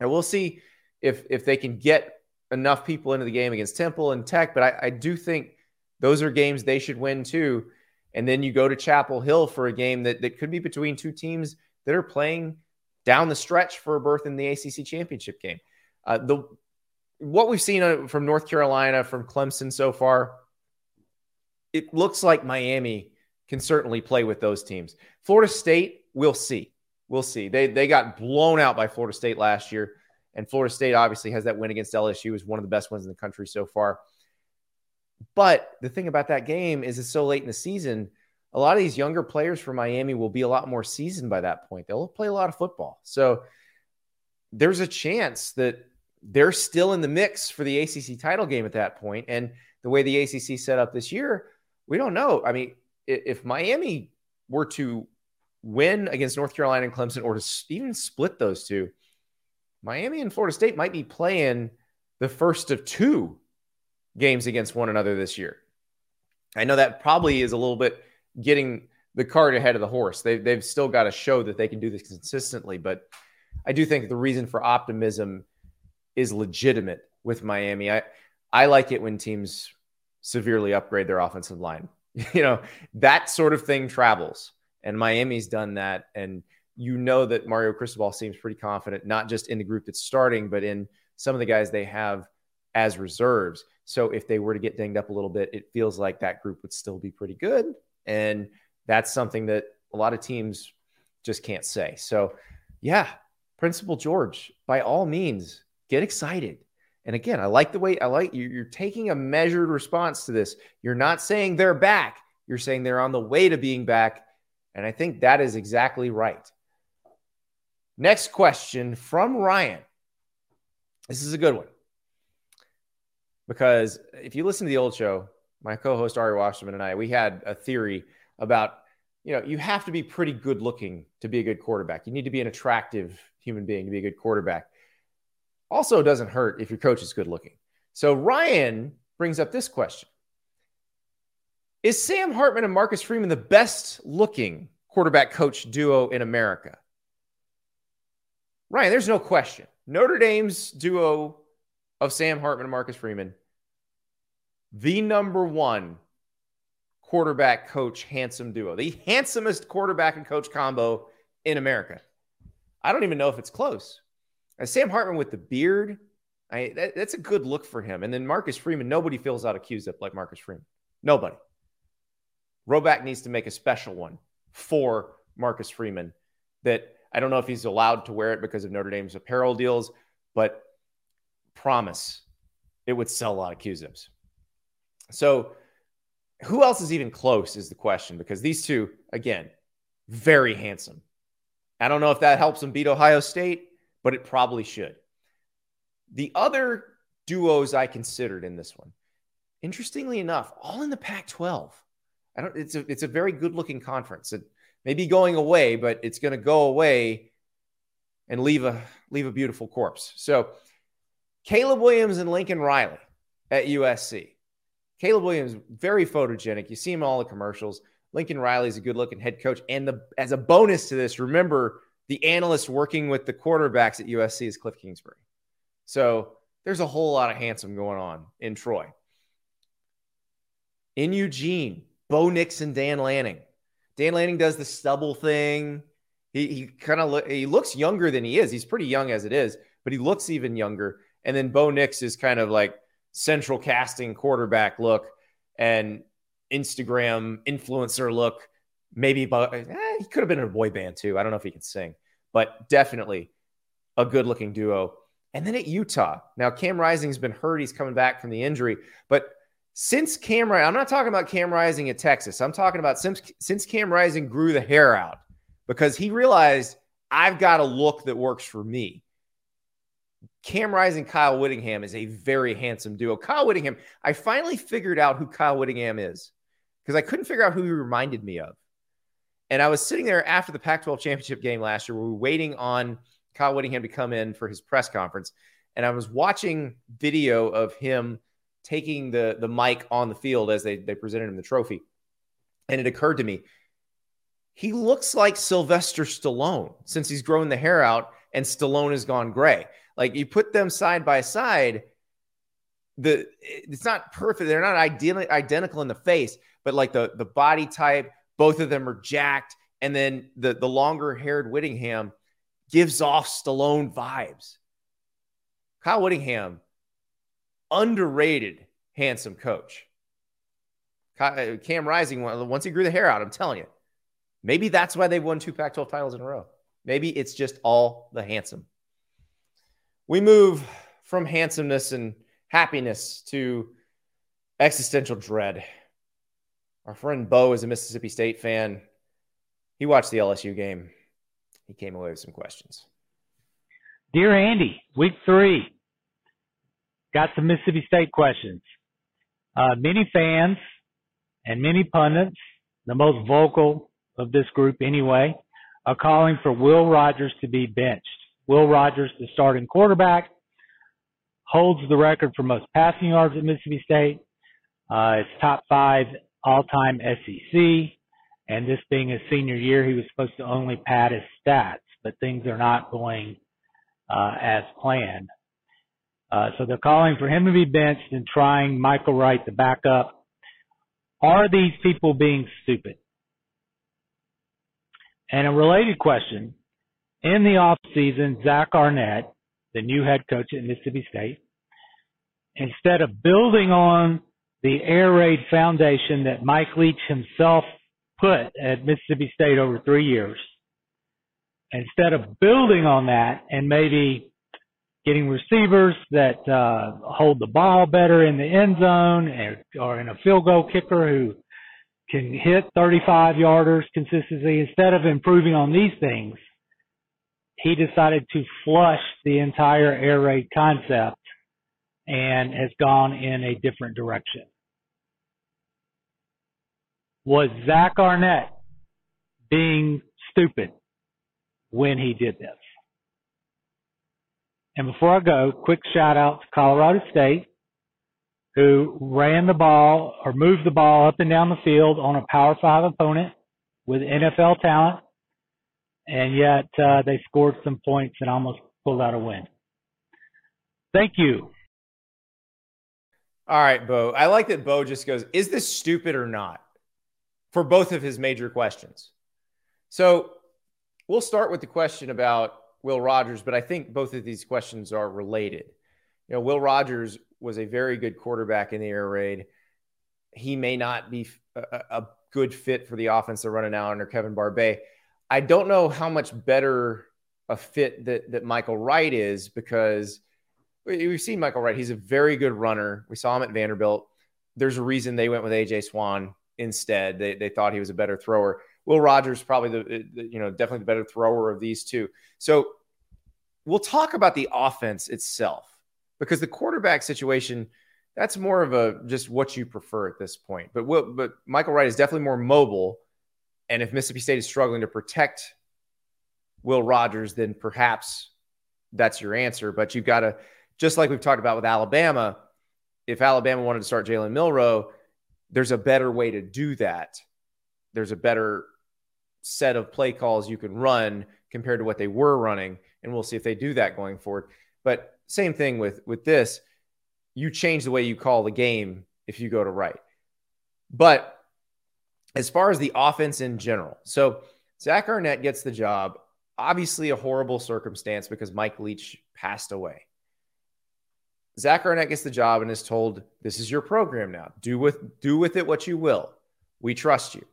S1: And we'll see if if they can get enough people into the game against Temple and Tech. But I, I do think those are games they should win too. And then you go to Chapel Hill for a game that, that could be between two teams that are playing down the stretch for a berth in the ACC championship game. Uh, the what we've seen uh, from North Carolina, from Clemson so far, it looks like Miami can certainly play with those teams. Florida State, we'll see. We'll see. They they got blown out by Florida State last year, and Florida State obviously has that win against LSU, is one of the best ones in the country so far. But the thing about that game is it's so late in the season. A lot of these younger players from Miami will be a lot more seasoned by that point. They'll play a lot of football. So there's a chance that they're still in the mix for the ACC title game at that point. And the way the ACC set up this year, we don't know. I mean, if Miami were to win against North Carolina and Clemson, or to even split those two, Miami and Florida State might be playing the first of two games against one another this year. I know that probably is a little bit getting the cart ahead of the horse. They've, they've still got to show that they can do this consistently. But I do think the reason for optimism is legitimate with Miami. I, I like it when teams severely upgrade their offensive line. you know, that sort of thing travels. And Miami's done that. And you know that Mario Cristobal seems pretty confident, not just in the group that's starting, but in some of the guys they have as reserves. So if they were to get dinged up a little bit, it feels like that group would still be pretty good. And that's something that a lot of teams just can't say. So, yeah, Principal George, by all means, get excited. And again, I like the way I like you. You're taking a measured response to this. You're not saying they're back, you're saying they're on the way to being back. And I think that is exactly right. Next question from Ryan. This is a good one. Because if you listen to the old show, my co-host Ari Wasserman and I, we had a theory about, you know, you have to be pretty good looking to be a good quarterback. You need to be an attractive human being to be a good quarterback. Also, doesn't hurt if your coach is good looking. So Ryan brings up this question Is Sam Hartman and Marcus Freeman the best looking quarterback coach duo in America? Ryan, there's no question. Notre Dame's duo of Sam Hartman and Marcus Freeman, the number one quarterback coach handsome duo, the handsomest quarterback and coach combo in America. I don't even know if it's close. And Sam Hartman with the beard, I, that, that's a good look for him. And then Marcus Freeman, nobody fills out a Q-zip like Marcus Freeman. Nobody. Rhoback needs to make a special one for Marcus Freeman that I don't know if he's allowed to wear it because of Notre Dame's apparel deals, but promise it would sell a lot of Q-zips. So who else is even close is the question because these two, again, very handsome. I don't know if that helps them beat Ohio State but it probably should. The other duos I considered in this one, interestingly enough, all in the Pac-12. I don't. It's a it's a very good looking conference. It may be going away, but it's going to go away and leave a leave a beautiful corpse. So, Caleb Williams and Lincoln Riley at USC. Caleb Williams very photogenic. You see him in all the commercials. Lincoln Riley is a good looking head coach. And the as a bonus to this, remember the analyst working with the quarterbacks at USC is Cliff Kingsbury. So there's a whole lot of handsome going on in Troy. In Eugene, Bo Nix and Dan Lanning. Dan Lanning does the stubble thing. He, he kind of lo- he looks younger than he is. He's pretty young as it is, but he looks even younger. And then Bo Nix is kind of like central casting quarterback look and Instagram influencer look maybe but eh, he could have been in a boy band too. I don't know if he can sing, but definitely a good looking duo. And then at Utah, now Cam Rising's been hurt. He's coming back from the injury, but since Cam, I'm not talking about Cam Rising at Texas. I'm talking about since since Cam Rising grew the hair out because he realized I've got a look that works for me. Cam Rising, Kyle Whittingham is a very handsome duo. Kyle Whittingham, I finally figured out who Kyle Whittingham is because I couldn't figure out who he reminded me of. And I was sitting there after the Pac 12 championship game last year. We were waiting on Kyle Whittingham to come in for his press conference. And I was watching video of him taking the, the mic on the field as they, they presented him the trophy. And it occurred to me, he looks like Sylvester Stallone since he's grown the hair out and Stallone has gone gray. Like you put them side by side, the it's not perfect. They're not ideally identical in the face, but like the the body type, both of them are jacked. And then the, the longer haired Whittingham gives off Stallone vibes. Kyle Whittingham, underrated, handsome coach. uh, Cam Rising, once he grew the hair out, I'm telling you, maybe that's why they've won two Pac 12 titles in a row. Maybe it's just all the handsome. We move from handsomeness and happiness to existential dread. Our friend Bo is a Mississippi State fan. He watched the LSU game. He came away with some questions.
S8: Dear Andy, week three. Got some Mississippi State questions. Uh, many fans and many pundits, the most vocal of this group anyway, are calling for Will Rogers to be benched. Will Rogers, the starting quarterback, holds the record for most passing yards at Mississippi State. Uh, it's top five all-time SEC. And this being his senior year, he was supposed to only pad his stats, but things are not going uh, as planned. Uh, so they're calling for him to be benched and trying Michael Wright to back up. Are these people being stupid? And a related question, in the off season, Zach Arnett, the new head coach at Mississippi State, instead of building on the air raid foundation that Mike Leach himself put at Mississippi State over three years, instead of building on that and maybe getting receivers that uh, hold the ball better in the end zone or, or in a field goal kicker who can hit 35 yarders consistently, instead of improving on these things, he decided to flush the entire air raid concept and has gone in a different direction. Was Zach Arnett being stupid when he did this? And before I go, quick shout out to Colorado State, who ran the ball or moved the ball up and down the field on a Power Five opponent with NFL talent, and yet uh, they scored some points and almost pulled out a win. Thank you.
S1: All right, Bo. I like that Bo just goes, Is this stupid or not? For both of his major questions. So we'll start with the question about Will Rogers, but I think both of these questions are related. You know, Will Rogers was a very good quarterback in the air raid. He may not be a, a good fit for the offense they're running now under Kevin Barbay. I don't know how much better a fit that that Michael Wright is because we've seen Michael Wright. He's a very good runner. We saw him at Vanderbilt. There's a reason they went with AJ Swann instead. They, they thought he was a better thrower. Will Rogers probably the, the you know definitely the better thrower of these two. So we'll talk about the offense itself because the quarterback situation that's more of a just what you prefer at this point. But Will, but Michael Wright is definitely more mobile, and if Mississippi State is struggling to protect Will Rogers, then perhaps that's your answer. But you've got to just like we've talked about with Alabama, if Alabama wanted to start Jalen Milroe, there's a better way to do that. There's a better set of play calls you can run compared to what they were running, and we'll see if they do that going forward. But same thing with with this, you change the way you call the game if you go to Wright. But as far as the offense in general, so Zach Arnett gets the job. Obviously, a horrible circumstance because Mike Leach passed away. Zach Arnett gets the job and is told, "This is your program now. Do with do with it what you will. We trust you."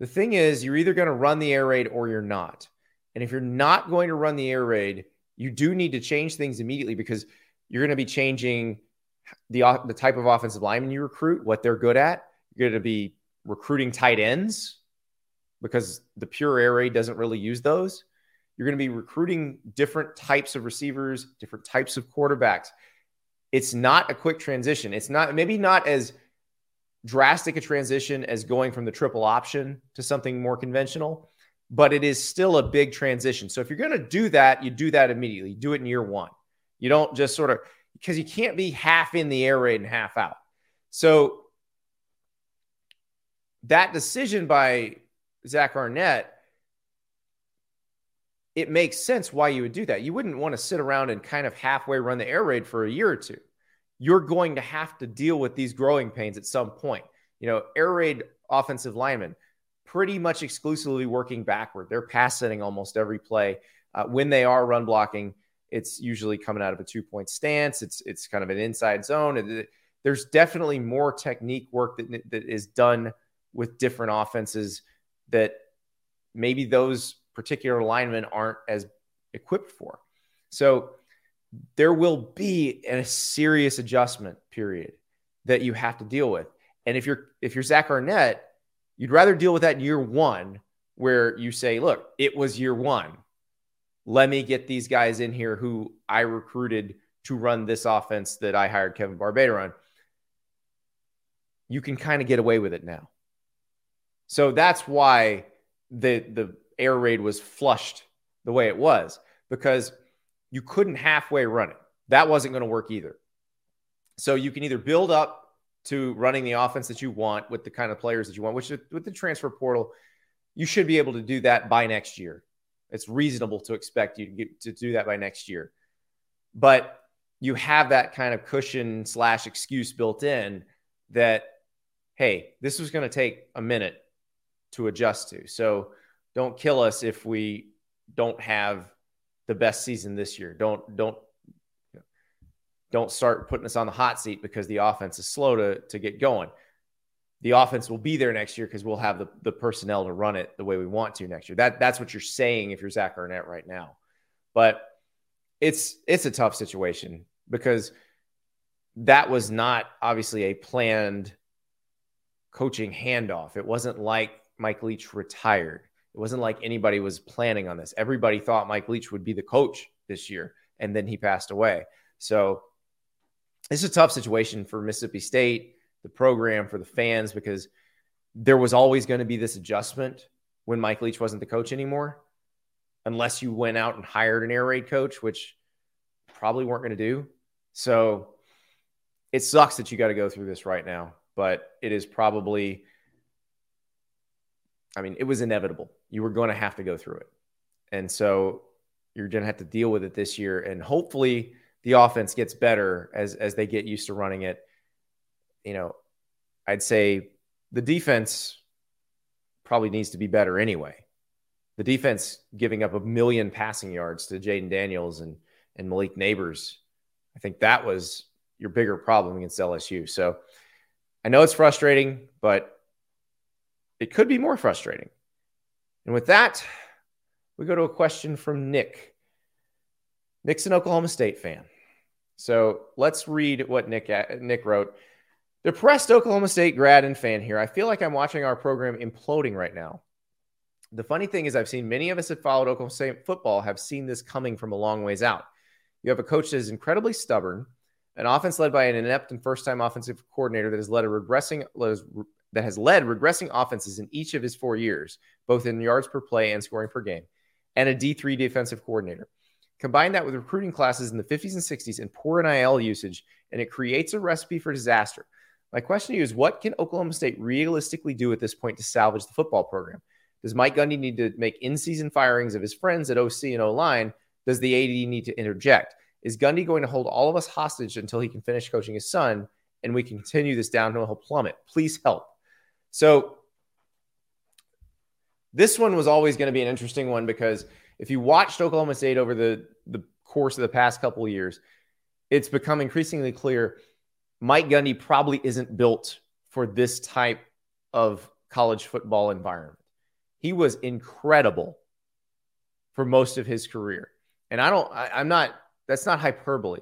S1: The thing is, you're either going to run the air raid or you're not. And if you're not going to run the air raid, you do need to change things immediately because you're going to be changing the the type of offensive lineman you recruit, what they're good at. You're going to be recruiting tight ends because the pure air raid doesn't really use those. You're going to be recruiting different types of receivers, different types of quarterbacks. It's not a quick transition. It's not maybe not as drastic a transition as going from the triple option to something more conventional, but it is still a big transition. So if you're going to do that, you do that immediately. do it in year one. You don't just sort of because you can't be half in the air raid and half out. So that decision by Zach Arnett it makes sense why you would do that. You wouldn't want to sit around and kind of halfway run the air raid for a year or two. You're going to have to deal with these growing pains at some point. You know, air raid offensive linemen pretty much exclusively working backward. They're pass setting almost every play. Uh, when they are run blocking, it's usually coming out of a two point stance. It's it's kind of an inside zone. there's definitely more technique work that, that is done with different offenses that maybe those particular linemen aren't as equipped for. So there will be a serious adjustment period that you have to deal with. And if you're if you're Zach Arnett, you'd rather deal with that in year one, where you say, look, it was year one. Let me get these guys in here who I recruited to run this offense that I hired Kevin Barbay to run. You can kind of get away with it now. So that's why the the air raid was flushed the way it was because you couldn't halfway run it. That wasn't going to work either. So you can either build up to running the offense that you want with the kind of players that you want, which with the transfer portal, you should be able to do that by next year. It's reasonable to expect you to, get, to do that by next year. But you have that kind of cushion slash excuse built in that, hey, this was going to take a minute to adjust to. So don't kill us if we don't have the best season this year. Don't don't don't start putting us on the hot seat because the offense is slow to to get going. The offense will be there next year because we'll have the, the personnel to run it the way we want to next year. That that's what you're saying if you're Zach Arnett right now. But it's it's a tough situation because that was not obviously a planned coaching handoff. It wasn't like Mike Leach retired. It wasn't like anybody was planning on this. Everybody thought Mike Leach would be the coach this year, and then he passed away. So it's a tough situation for Mississippi State, the program, for the fans, because there was always going to be this adjustment when Mike Leach wasn't the coach anymore, unless you went out and hired an air raid coach, which probably weren't going to do. So it sucks that you got to go through this right now, but it is probably I mean, it was inevitable. You were going to have to go through it. And so you're going to have to deal with it this year. And hopefully the offense gets better as, as they get used to running it. You know, I'd say the defense probably needs to be better anyway. The defense giving up a million passing yards to Jayden Daniels and, and Malik Nabers. I think that was your bigger problem against LSU. So I know it's frustrating, but it could be more frustrating. And with that, we go to a question from Nick. Nick's an Oklahoma State fan. So let's read what Nick uh, Nick wrote. Depressed Oklahoma State grad and fan here. I feel like I'm watching our program imploding right now. The funny thing is, I've seen many of us that followed Oklahoma State football have seen this coming from a long ways out. You have a coach that is incredibly stubborn, an offense led by an inept and first time offensive coordinator that has led a regressing that has led regressing offenses in each of his four years, both in yards per play and scoring per game, and a D3 defensive coordinator. Combine that with recruiting classes in the 50s and 60s and poor NIL usage, and it creates a recipe for disaster. My question to you is what can Oklahoma State realistically do at this point to salvage the football program? Does Mike Gundy need to make in season firings of his friends at OC and O line? Does the AD need to interject? Is Gundy going to hold all of us hostage until he can finish coaching his son and we can continue this downhill plummet? Please help. So this one was always going to be an interesting one because if you watched Oklahoma State over the, the course of the past couple years, it's become increasingly clear Mike Gundy probably isn't built for this type of college football environment. He was incredible for most of his career. And I don't, I, I'm not, that's not hyperbole.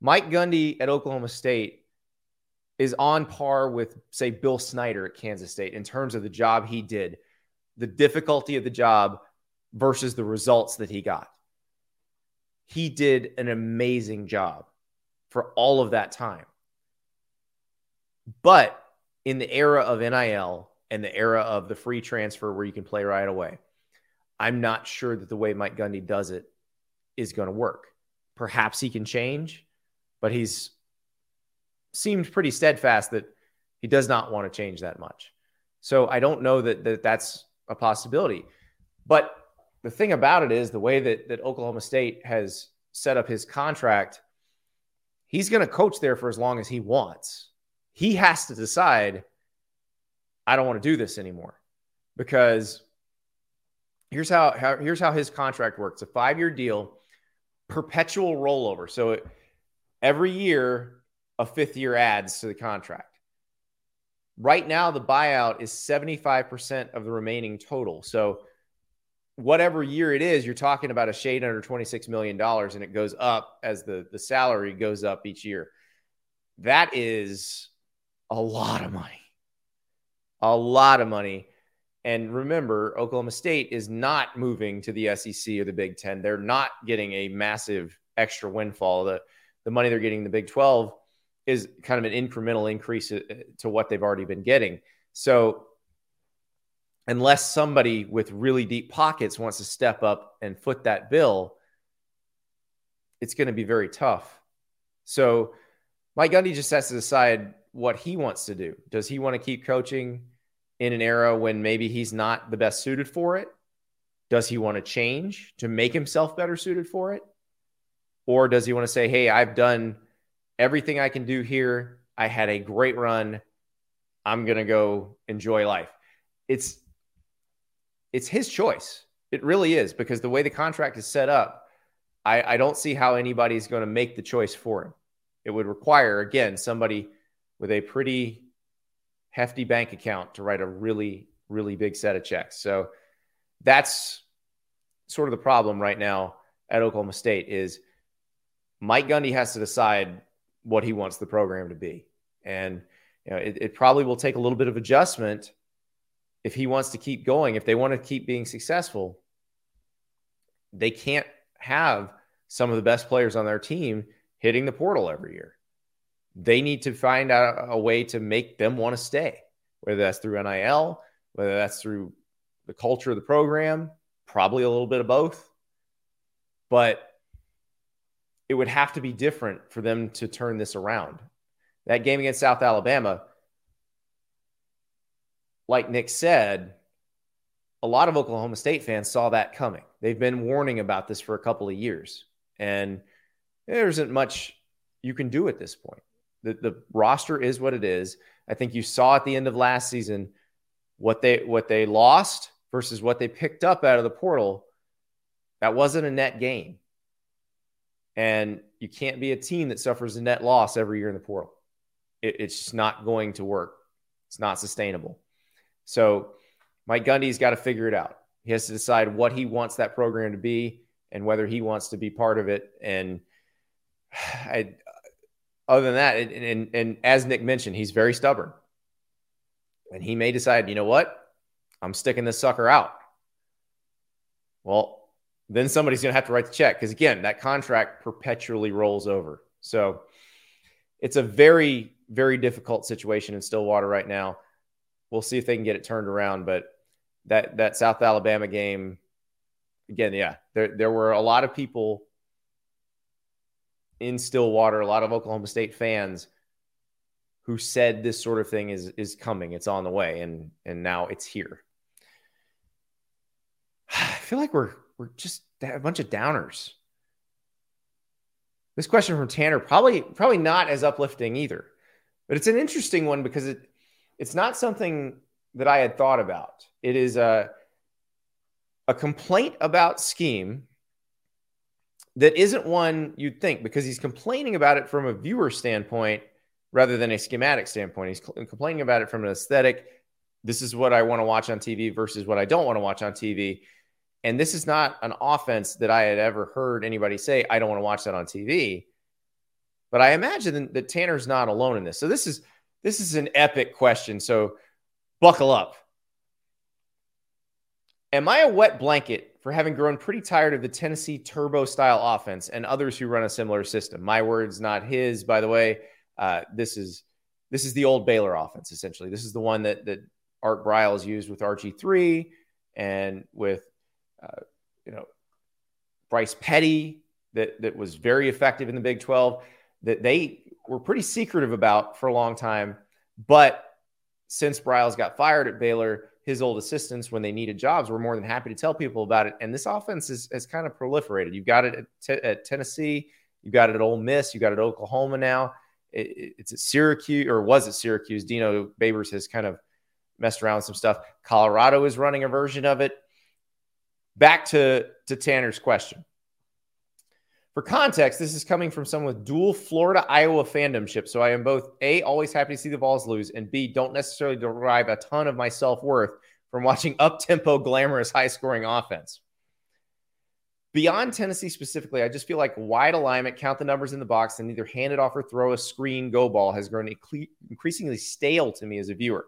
S1: Mike Gundy at Oklahoma State is on par with, say, Bill Snyder at Kansas State in terms of the job he did, the difficulty of the job versus the results that he got. He did an amazing job for all of that time. But in the era of NIL and the era of the free transfer where you can play right away, I'm not sure that the way Mike Gundy does it is going to work. Perhaps he can change, but he's seemed pretty steadfast that he does not want to change that much. So I don't know that, that that's a possibility. But the thing about it is the way that, that Oklahoma State has set up his contract, he's going to coach there for as long as he wants. He has to decide, I don't want to do this anymore. Because here's how, how here's how his contract works a five year deal, perpetual rollover. So it, every year a fifth year adds to the contract. Right now, the buyout is 75% of the remaining total. So, whatever year it is, you're talking about a shade under $26 million, and it goes up as the, the salary goes up each year. That is a lot of money. A lot of money. And remember, Oklahoma State is not moving to the SEC or the Big Ten. They're not getting a massive extra windfall. The, the money they're getting in the Big 12 is kind of an incremental increase uh, to what they've already been getting. So, unless somebody with really deep pockets wants to step up and foot that bill, it's going to be very tough. So, Mike Gundy just has to decide what he wants to do. Does he want to keep coaching in an era when maybe he's not the best suited for it? Does he want to change to make himself better suited for it? Or does he want to say, hey, I've done everything I can do here. I had a great run. I'm going to go enjoy life. It's it's his choice. It really is because the way the contract is set up, I, I don't see how anybody's going to make the choice for him. It would require, again, somebody with a pretty hefty bank account to write a really, really big set of checks. So that's sort of the problem right now at Oklahoma State is Mike Gundy has to decide what he wants the program to be. And you know, it, it probably will take a little bit of adjustment if he wants to keep going, if they want to keep being successful, they can't have some of the best players on their team hitting the portal every year they need to find out a way to make them want to stay, whether that's through NIL, whether that's through the culture of the program, probably a little bit of both. But it would have to be different for them to turn this around. That game against South Alabama, like Nick said, a lot of Oklahoma State fans saw that coming. They've been warning about this for a couple of years, and there isn't much you can do at this point. The, the roster is what it is. I think you saw at the end of last season what they what they lost versus what they picked up out of the portal. That wasn't a net gain. And you can't be a team that suffers a net loss every year in the portal. It, it's just not going to work. It's not sustainable. So Mike Gundy's got to figure it out. He has to decide what he wants that program to be and whether he wants to be part of it. And I, other than that, and, and, and as Nick mentioned, he's very stubborn. And he may decide, you know what? I'm sticking this sucker out. Well, then somebody's going to have to write the check because, again, that contract perpetually rolls over. So it's a very, very difficult situation in Stillwater right now. We'll see if they can get it turned around. But that, that South Alabama game, again, yeah, there, there were a lot of people in Stillwater, a lot of Oklahoma State fans who said this sort of thing is is coming, it's on the way, and and now it's here. I feel like we're we're just a bunch of downers. This question from Tanner probably probably not as uplifting either, but it's an interesting one because it it's not something that I had thought about. It is a a complaint about scheme that isn't one you'd think because he's complaining about it from a viewer standpoint rather than a schematic standpoint. He's complaining about it from an aesthetic. This is what I want to watch on TV versus what I don't want to watch on TV. And this is not an offense that I had ever heard anybody say, I don't want to watch that on TV. But I imagine that Tanner's not alone in this. So this is this is an epic question. So buckle up. Am I a wet blanket for having grown pretty tired of the Tennessee turbo style offense and others who run a similar system. My words, not his, by the way. Uh, this is this is the old Baylor offense, essentially. This is the one that that Art Briles used with RG3 and with uh, you know Bryce Petty that that was very effective in the Big 12 that they were pretty secretive about for a long time. But since Briles got fired at Baylor, his old assistants when they needed jobs were more than happy to tell people about it. And this offense is, has kind of proliferated. You've got it at, t- at Tennessee, you've got it at Ole Miss, you've got it at Oklahoma now. It, it's at Syracuse, or was it Syracuse? Dino Babers has kind of messed around with some stuff. Colorado is running a version of it. Back to, to Tanner's question. For context, this is coming from someone with dual Florida Iowa fandomship. So I am both A, always happy to see the Vols lose, and B, don't necessarily derive a ton of my self worth from watching up tempo, glamorous, high scoring offense. Beyond Tennessee specifically, I just feel like wide alignment, count the numbers in the box, and either hand it off or throw a screen go ball has grown increasingly stale to me as a viewer.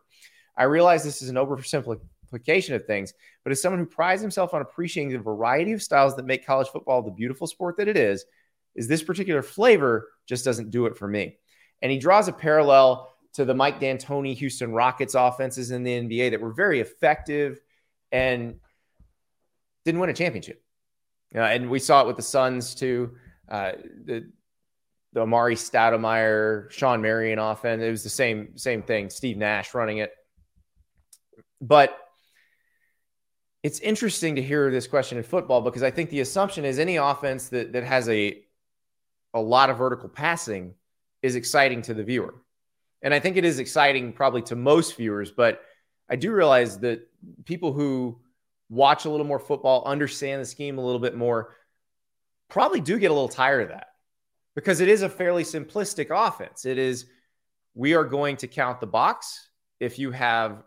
S1: I realize this is an oversimplification of things, but as someone who prides himself on appreciating the variety of styles that make college football the beautiful sport that it is, is this particular flavor just doesn't do it for me. And he draws a parallel to the Mike D'Antoni Houston Rockets offenses in the NBA that were very effective and didn't win a championship. Uh, and we saw it with the Suns too. Uh, the the Amar'e Stoudemire, Shawn Marion offense. It was the same same thing. Steve Nash running it. But it's interesting to hear this question in football because I think the assumption is any offense that that has a a lot of vertical passing is exciting to the viewer. And I think it is exciting probably to most viewers, but I do realize that people who watch a little more football, understand the scheme a little bit more, probably do get a little tired of that because it is a fairly simplistic offense. It is we are going to count the box. If you have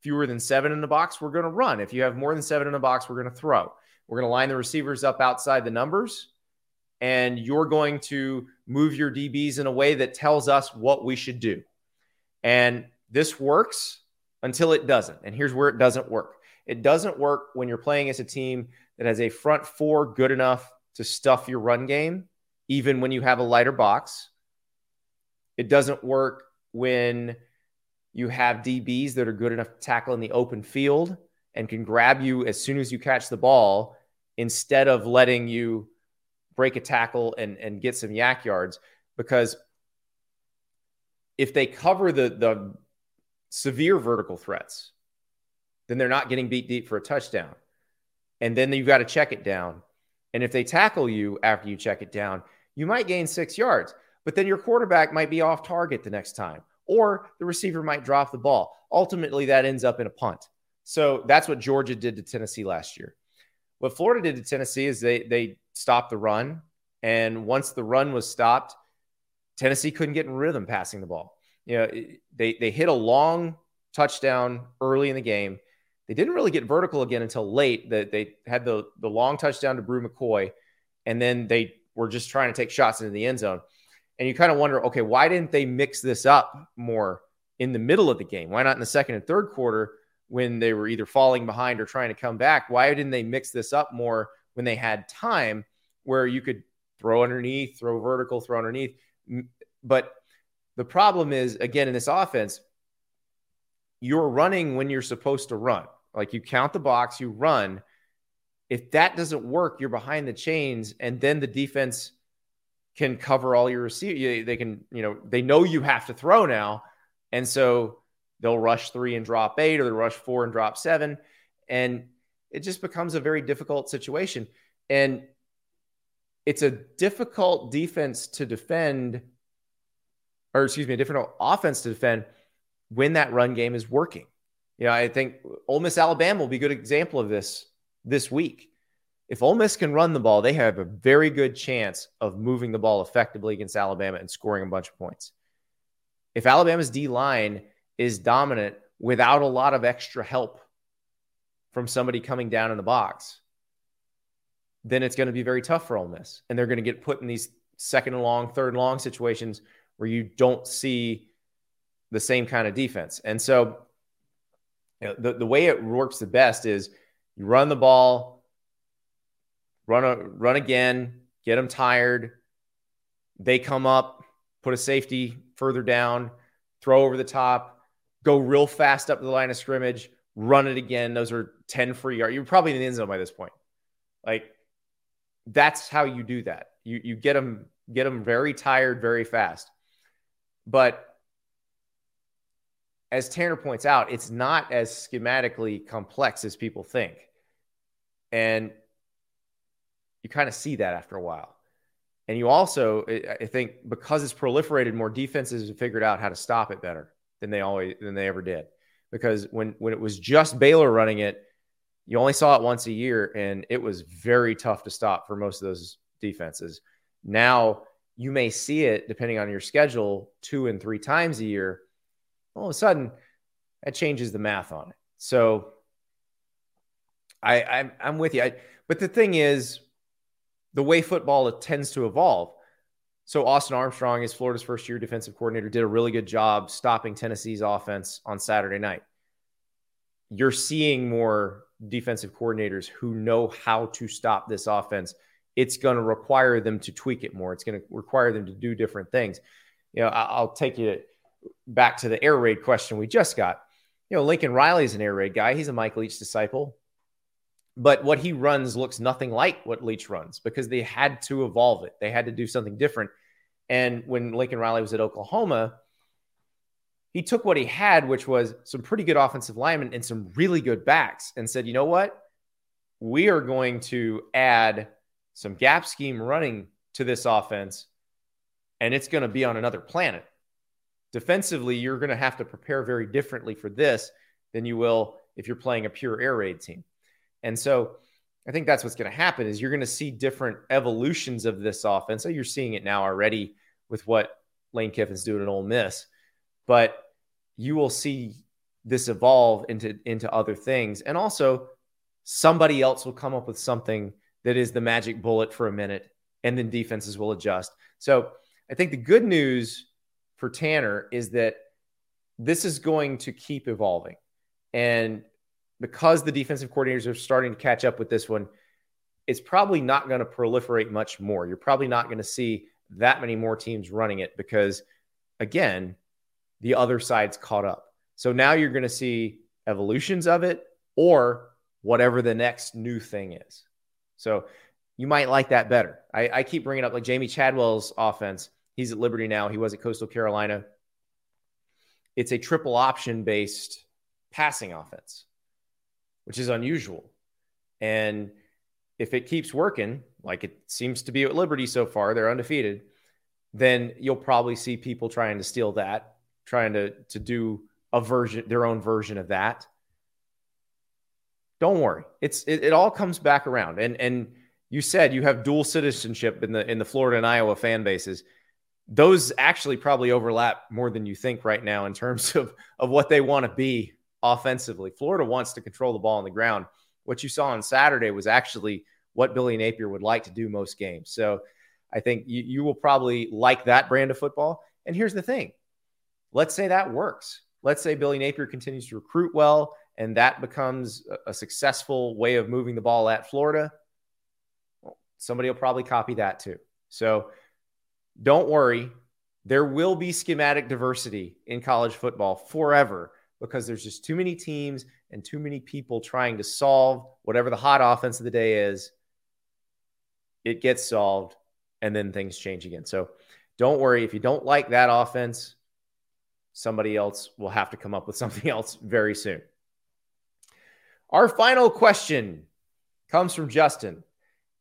S1: fewer than seven in the box, we're going to run. If you have more than seven in the box, we're going to throw. We're going to line the receivers up outside the numbers, and you're going to move your DBs in a way that tells us what we should do. And this works until it doesn't. And here's where it doesn't work it doesn't work when you're playing as a team that has a front four good enough to stuff your run game, even when you have a lighter box. It doesn't work when you have DBs that are good enough to tackle in the open field and can grab you as soon as you catch the ball instead of letting you break a tackle and, and get some YAC yards. Because if they cover the, the severe vertical threats, then they're not getting beat deep for a touchdown. And then you've got to check it down. And if they tackle you after you check it down, you might gain six yards, but then your quarterback might be off target the next time, or the receiver might drop the ball. Ultimately, that ends up in a punt. So that's what Georgia did to Tennessee last year. What Florida did to Tennessee is they they stopped the run, and once the run was stopped, Tennessee couldn't get in rhythm passing the ball. You know, they they hit a long touchdown early in the game, they didn't really get vertical again until late. That they had the the long touchdown to Bru McCoy, and then they were just trying to take shots into the end zone. And you kind of wonder, okay, why didn't they mix this up more in the middle of the game? Why not in the second and third quarter when they were either falling behind or trying to come back? Why didn't they mix this up more when they had time where you could throw underneath, throw vertical, throw underneath? But the problem is, again, in this offense, you're running when you're supposed to run. Like you count the box, you run. If that doesn't work, you're behind the chains, and then the defense can cover all your receiver. They can, you know, they know you have to throw now, and so they'll rush three and drop eight, or they rush four and drop seven, and it just becomes a very difficult situation. And it's a difficult defense to defend, or excuse me, a different offense to defend when that run game is working. You know, I think Ole Miss Alabama will be a good example of this this week. If Ole Miss can run the ball, they have a very good chance of moving the ball effectively against Alabama and scoring a bunch of points. If Alabama's D line is dominant without a lot of extra help from somebody coming down in the box, then it's going to be very tough for Ole Miss. And they're going to get put in these second and long, third and long situations where you don't see the same kind of defense. And so you know, the, the way it works the best is you run the ball, run a, run again, get them tired. They come up, put a safety further down, throw over the top, go real fast up the line of scrimmage, run it again. Those are 10 free yards. You're probably in the end zone by this point. Like that's how you do that. You you get them get them very tired very fast. But as Tanner points out, it's not as schematically complex as people think. And you kind of see that after a while. And you also, I think, because it's proliferated, more defenses have figured out how to stop it better than they always than they ever did. Because when when it was just Baylor running it, you only saw it once a year, and it was very tough to stop for most of those defenses. Now you may see it depending on your schedule two and three times a year. All of a sudden, that changes the math on it. So I, I'm, I'm with you. I, but the thing is, the way football tends to evolve. So Austin Armstrong is Florida's first year defensive coordinator, did a really good job stopping Tennessee's offense on Saturday night. You're seeing more defensive coordinators who know how to stop this offense. It's going to require them to tweak it more. It's going to require them to do different things. You know, I'll take you back to the air raid question we just got. You know, Lincoln Riley is an air raid guy. He's a Mike Leach disciple but what he runs looks nothing like what Leach runs because they had to evolve it. They had to do something different. And when Lincoln Riley was at Oklahoma, he took what he had, which was some pretty good offensive linemen and some really good backs, and said, you know what? We are going to add some gap scheme running to this offense, and it's going to be on another planet. Defensively, you're going to have to prepare very differently for this than you will if you're playing a pure air raid team. And so I think that's what's going to happen is you're going to see different evolutions of this offense. So you're seeing it now already with what Lane Kiffin's doing at Ole Miss, but you will see this evolve into into other things, and also somebody else will come up with something that is the magic bullet for a minute, and then defenses will adjust. So I think the good news for Tanner is that this is going to keep evolving, and because the defensive coordinators are starting to catch up with this one, it's probably not going to proliferate much more. You're probably not going to see that many more teams running it because, again, the other side's caught up. So now you're going to see evolutions of it or whatever the next new thing is. So you might like that better. I, I keep bringing up like Jamey Chadwell's offense. He's at Liberty now. He was at Coastal Carolina. It's a triple option based passing offense which is unusual. And if it keeps working, like it seems to be at Liberty so far, they're undefeated, then you'll probably see people trying to steal that, trying to to do a version their own version of that. Don't worry. It's it, it all comes back around. And and you said you have dual citizenship in the in the Florida and Iowa fan bases. Those actually probably overlap more than you think right now in terms of of what they want to be offensively. Florida wants to control the ball on the ground. What you saw on Saturday was actually what Billy Napier would like to do most games. So I think you, you will probably like that brand of football. And here's the thing let's say that works. Let's say Billy Napier continues to recruit well and that becomes a, successful way of moving the ball at Florida. Well, somebody will probably copy that too. So don't worry. There will be schematic diversity in college football forever because there's just too many teams and too many people trying to solve whatever the hot offense of the day is. It gets solved and then things change again. So don't worry. If you don't like that offense, somebody else will have to come up with something else very soon. Our final question comes from Justin,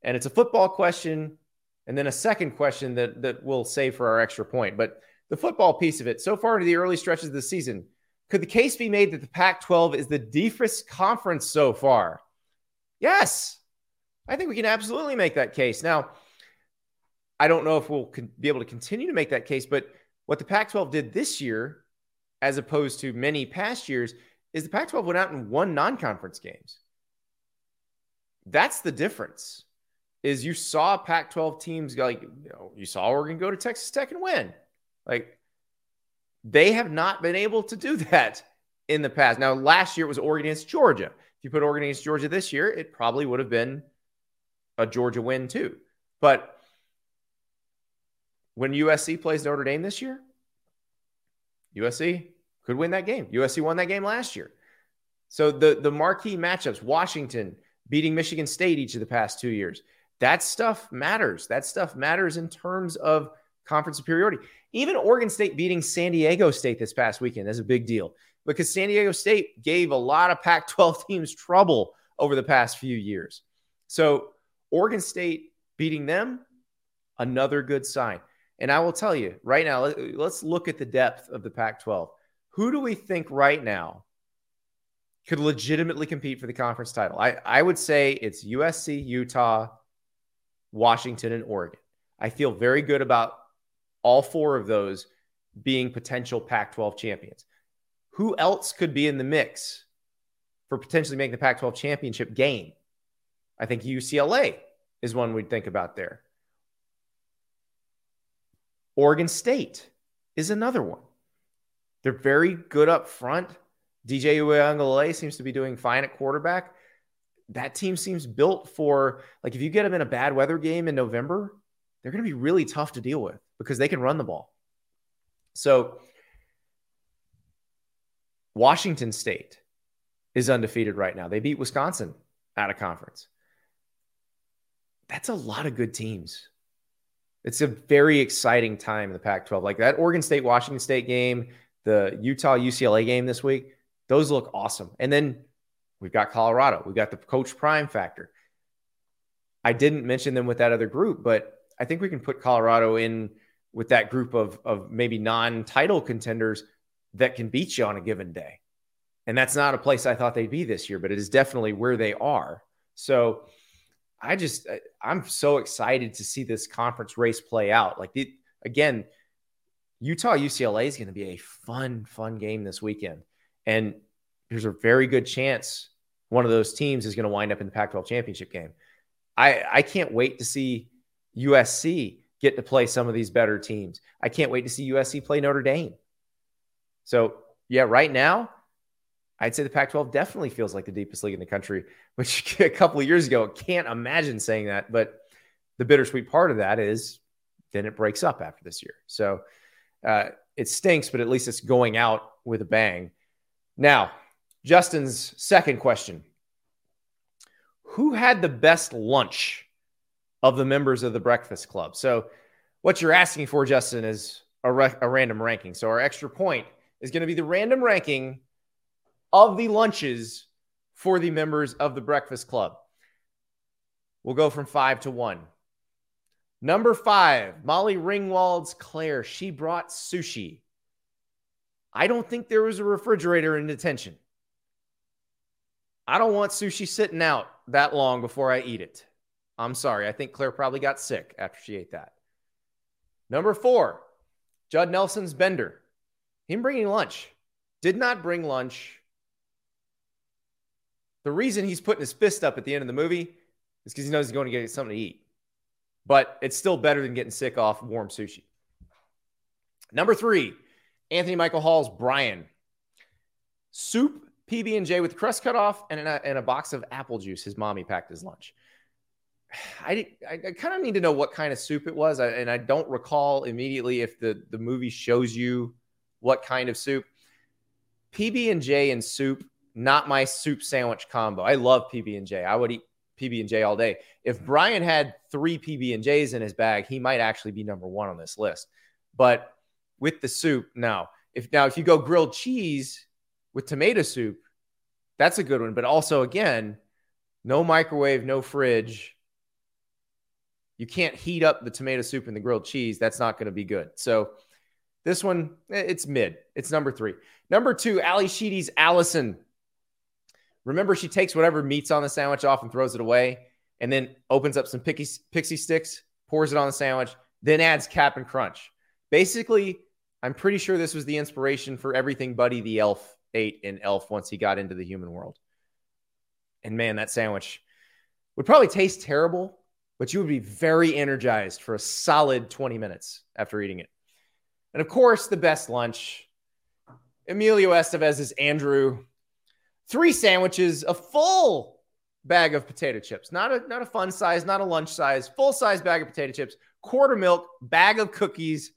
S1: and it's a football question, and then a second question that, that we'll save for our extra point. But the football piece of it, so far into the early stretches of the season, could the case be made that the Pac 12 is the deepest conference so far? Yes. I think we can absolutely make that case. Now, I don't know if we'll be able to continue to make that case, but what the Pac 12 did this year, as opposed to many past years, is the Pac 12 went out and won non conference games. That's the difference. Is you saw Pac 12 teams like, you know, you saw Oregon go to Texas Tech and win. Like, they have not been able to do that in the past. Now, last year it was Oregon against Georgia. If you put Oregon against Georgia this year, it probably would have been a Georgia win too. But when USC plays Notre Dame this year, USC could win that game. USC won that game last year. So the the marquee matchups, Washington beating Michigan State each of the past two years, that stuff matters. That stuff matters in terms of conference superiority. Even Oregon State beating San Diego State this past weekend is a big deal because San Diego State gave a lot of Pac 12 teams trouble over the past few years. So, Oregon State beating them, another good sign. And I will tell you right now, let's look at the depth of the Pac 12. Who do we think right now could legitimately compete for the conference title? I, I would say it's USC, Utah, Washington, and Oregon. I feel very good about all four of those being potential Pac 12 champions. Who else could be in the mix for potentially making the Pac 12 championship game? I think UCLA is one we'd think about there. Oregon State is another one. They're very good up front. DJ Uiagalelei seems to be doing fine at quarterback. That team seems built for like if you get them in a bad weather game in November, they're going to be really tough to deal with because they can run the ball. So Washington State is undefeated right now. They beat Wisconsin out of conference. That's a lot of good teams. It's a very exciting time in the Pac 12. Like that Oregon State Washington State game, the Utah UCLA game this week, those look awesome. And then we've got Colorado, we've got the Coach Prime factor. I didn't mention them with that other group, but I think we can put Colorado in with that group of, of maybe non title contenders that can beat you on a given day. And that's not a place I thought they'd be this year, but it is definitely where they are. So I just, I'm so excited to see this conference race play out. Like, the, again, Utah UCLA is going to be a fun, fun game this weekend. And there's a very good chance one of those teams is going to wind up in the Pac 12 championship game. I, I can't wait to see USC get to play some of these better teams. I can't wait to see USC play Notre Dame. So, yeah, right now, I'd say the Pac 12 definitely feels like the deepest league in the country, which a couple of years ago, can't imagine saying that. But the bittersweet part of that is then it breaks up after this year. So uh, it stinks, but at least it's going out with a bang. Now, Justin's second question Who had the best lunch of the members of the Breakfast Club? So, what you're asking for, Justin, is a, re- a random ranking. So, our extra point is going to be the random ranking of the lunches for the members of the Breakfast Club. We'll go from five to one. Number five, Molly Ringwald's Claire. She brought sushi. I don't think there was a refrigerator in detention. I don't want sushi sitting out that long before I eat it. I'm sorry. I think Claire probably got sick after she ate that. Number four, Judd Nelson's Bender. Him bringing lunch. Did not bring lunch. The reason he's putting his fist up at the end of the movie is because he knows he's going to get something to eat. But it's still better than getting sick off warm sushi. Number three, Anthony Michael Hall's Brian. Soup, PB and J with crust cut off, and a, and a box of apple juice. His mommy packed his lunch. I, I, I kind of need to know what kind of soup it was, I, and I don't recall immediately if the the movie shows you what kind of soup. PB and J and soup, not my soup sandwich combo. I love PB and J. I would eat PB and J all day. If mm-hmm. Brian had three PB and J's in his bag, he might actually be number one on this list. But with the soup, no. If now if you go grilled cheese with tomato soup, that's a good one. But also again, no microwave, no fridge you can't heat up the tomato soup and the grilled cheese. That's not going to be good. So this one, eh, it's mid. It's number three. Number two, Ally Sheedy's Allison. Remember, she takes whatever meat's on the sandwich off and throws it away, and then opens up some picky, Pixy Stix, pours it on the sandwich, then adds Cap'n Crunch. Basically, I'm pretty sure this was the inspiration for everything Buddy the Elf ate in Elf once he got into the human world. And man, that sandwich would probably taste terrible, but you would be very energized for a solid 20 minutes after eating it. And of course, the best lunch Emilio Estevez's Andrew, three sandwiches, a full bag of potato chips, not a, not a fun size, not a lunch size, full size bag of potato chips, quarter milk, bag of cookies.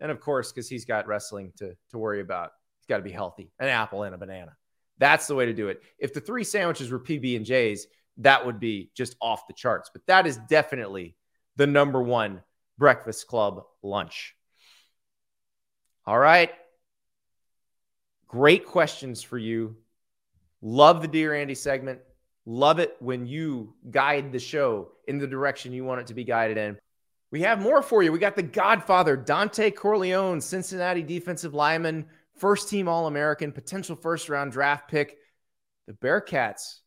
S1: And of course, because he's got wrestling to, to worry about, he's got to be healthy, an apple and a banana. That's the way to do it. If the three sandwiches were PB and J's, that would be just off the charts. But that is definitely the number one Breakfast Club lunch. All right. Great questions for you. Love the Dear Andy segment. Love it when you guide the show in the direction you want it to be guided in. We have more for you. We got the Godfather, Dontay Corleone, Cincinnati defensive lineman, first team All American, potential first round draft pick. The Bearcats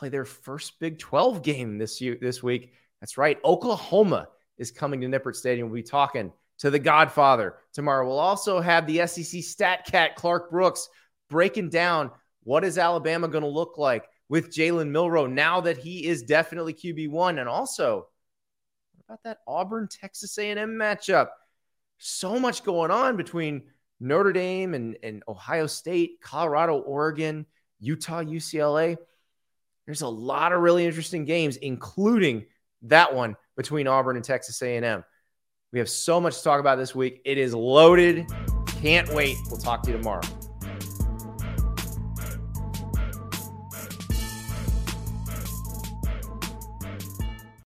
S1: play their first Big 12 game this year, this week. That's right. Oklahoma is coming to Nippert Stadium. We'll be talking to the Godfather tomorrow. We'll also have the SEC stat cat Clark Brooks breaking down what is Alabama going to look like with Jalen Milroe now that he is definitely QB one, and also about that Auburn Texas A&M matchup? So much going on between Notre Dame and, and Ohio State, Colorado, Oregon, Utah, UCLA. There's a lot of really interesting games, including that one between Auburn and Texas A&M. We have so much to talk about this week. It is loaded. Can't wait. We'll talk to you tomorrow.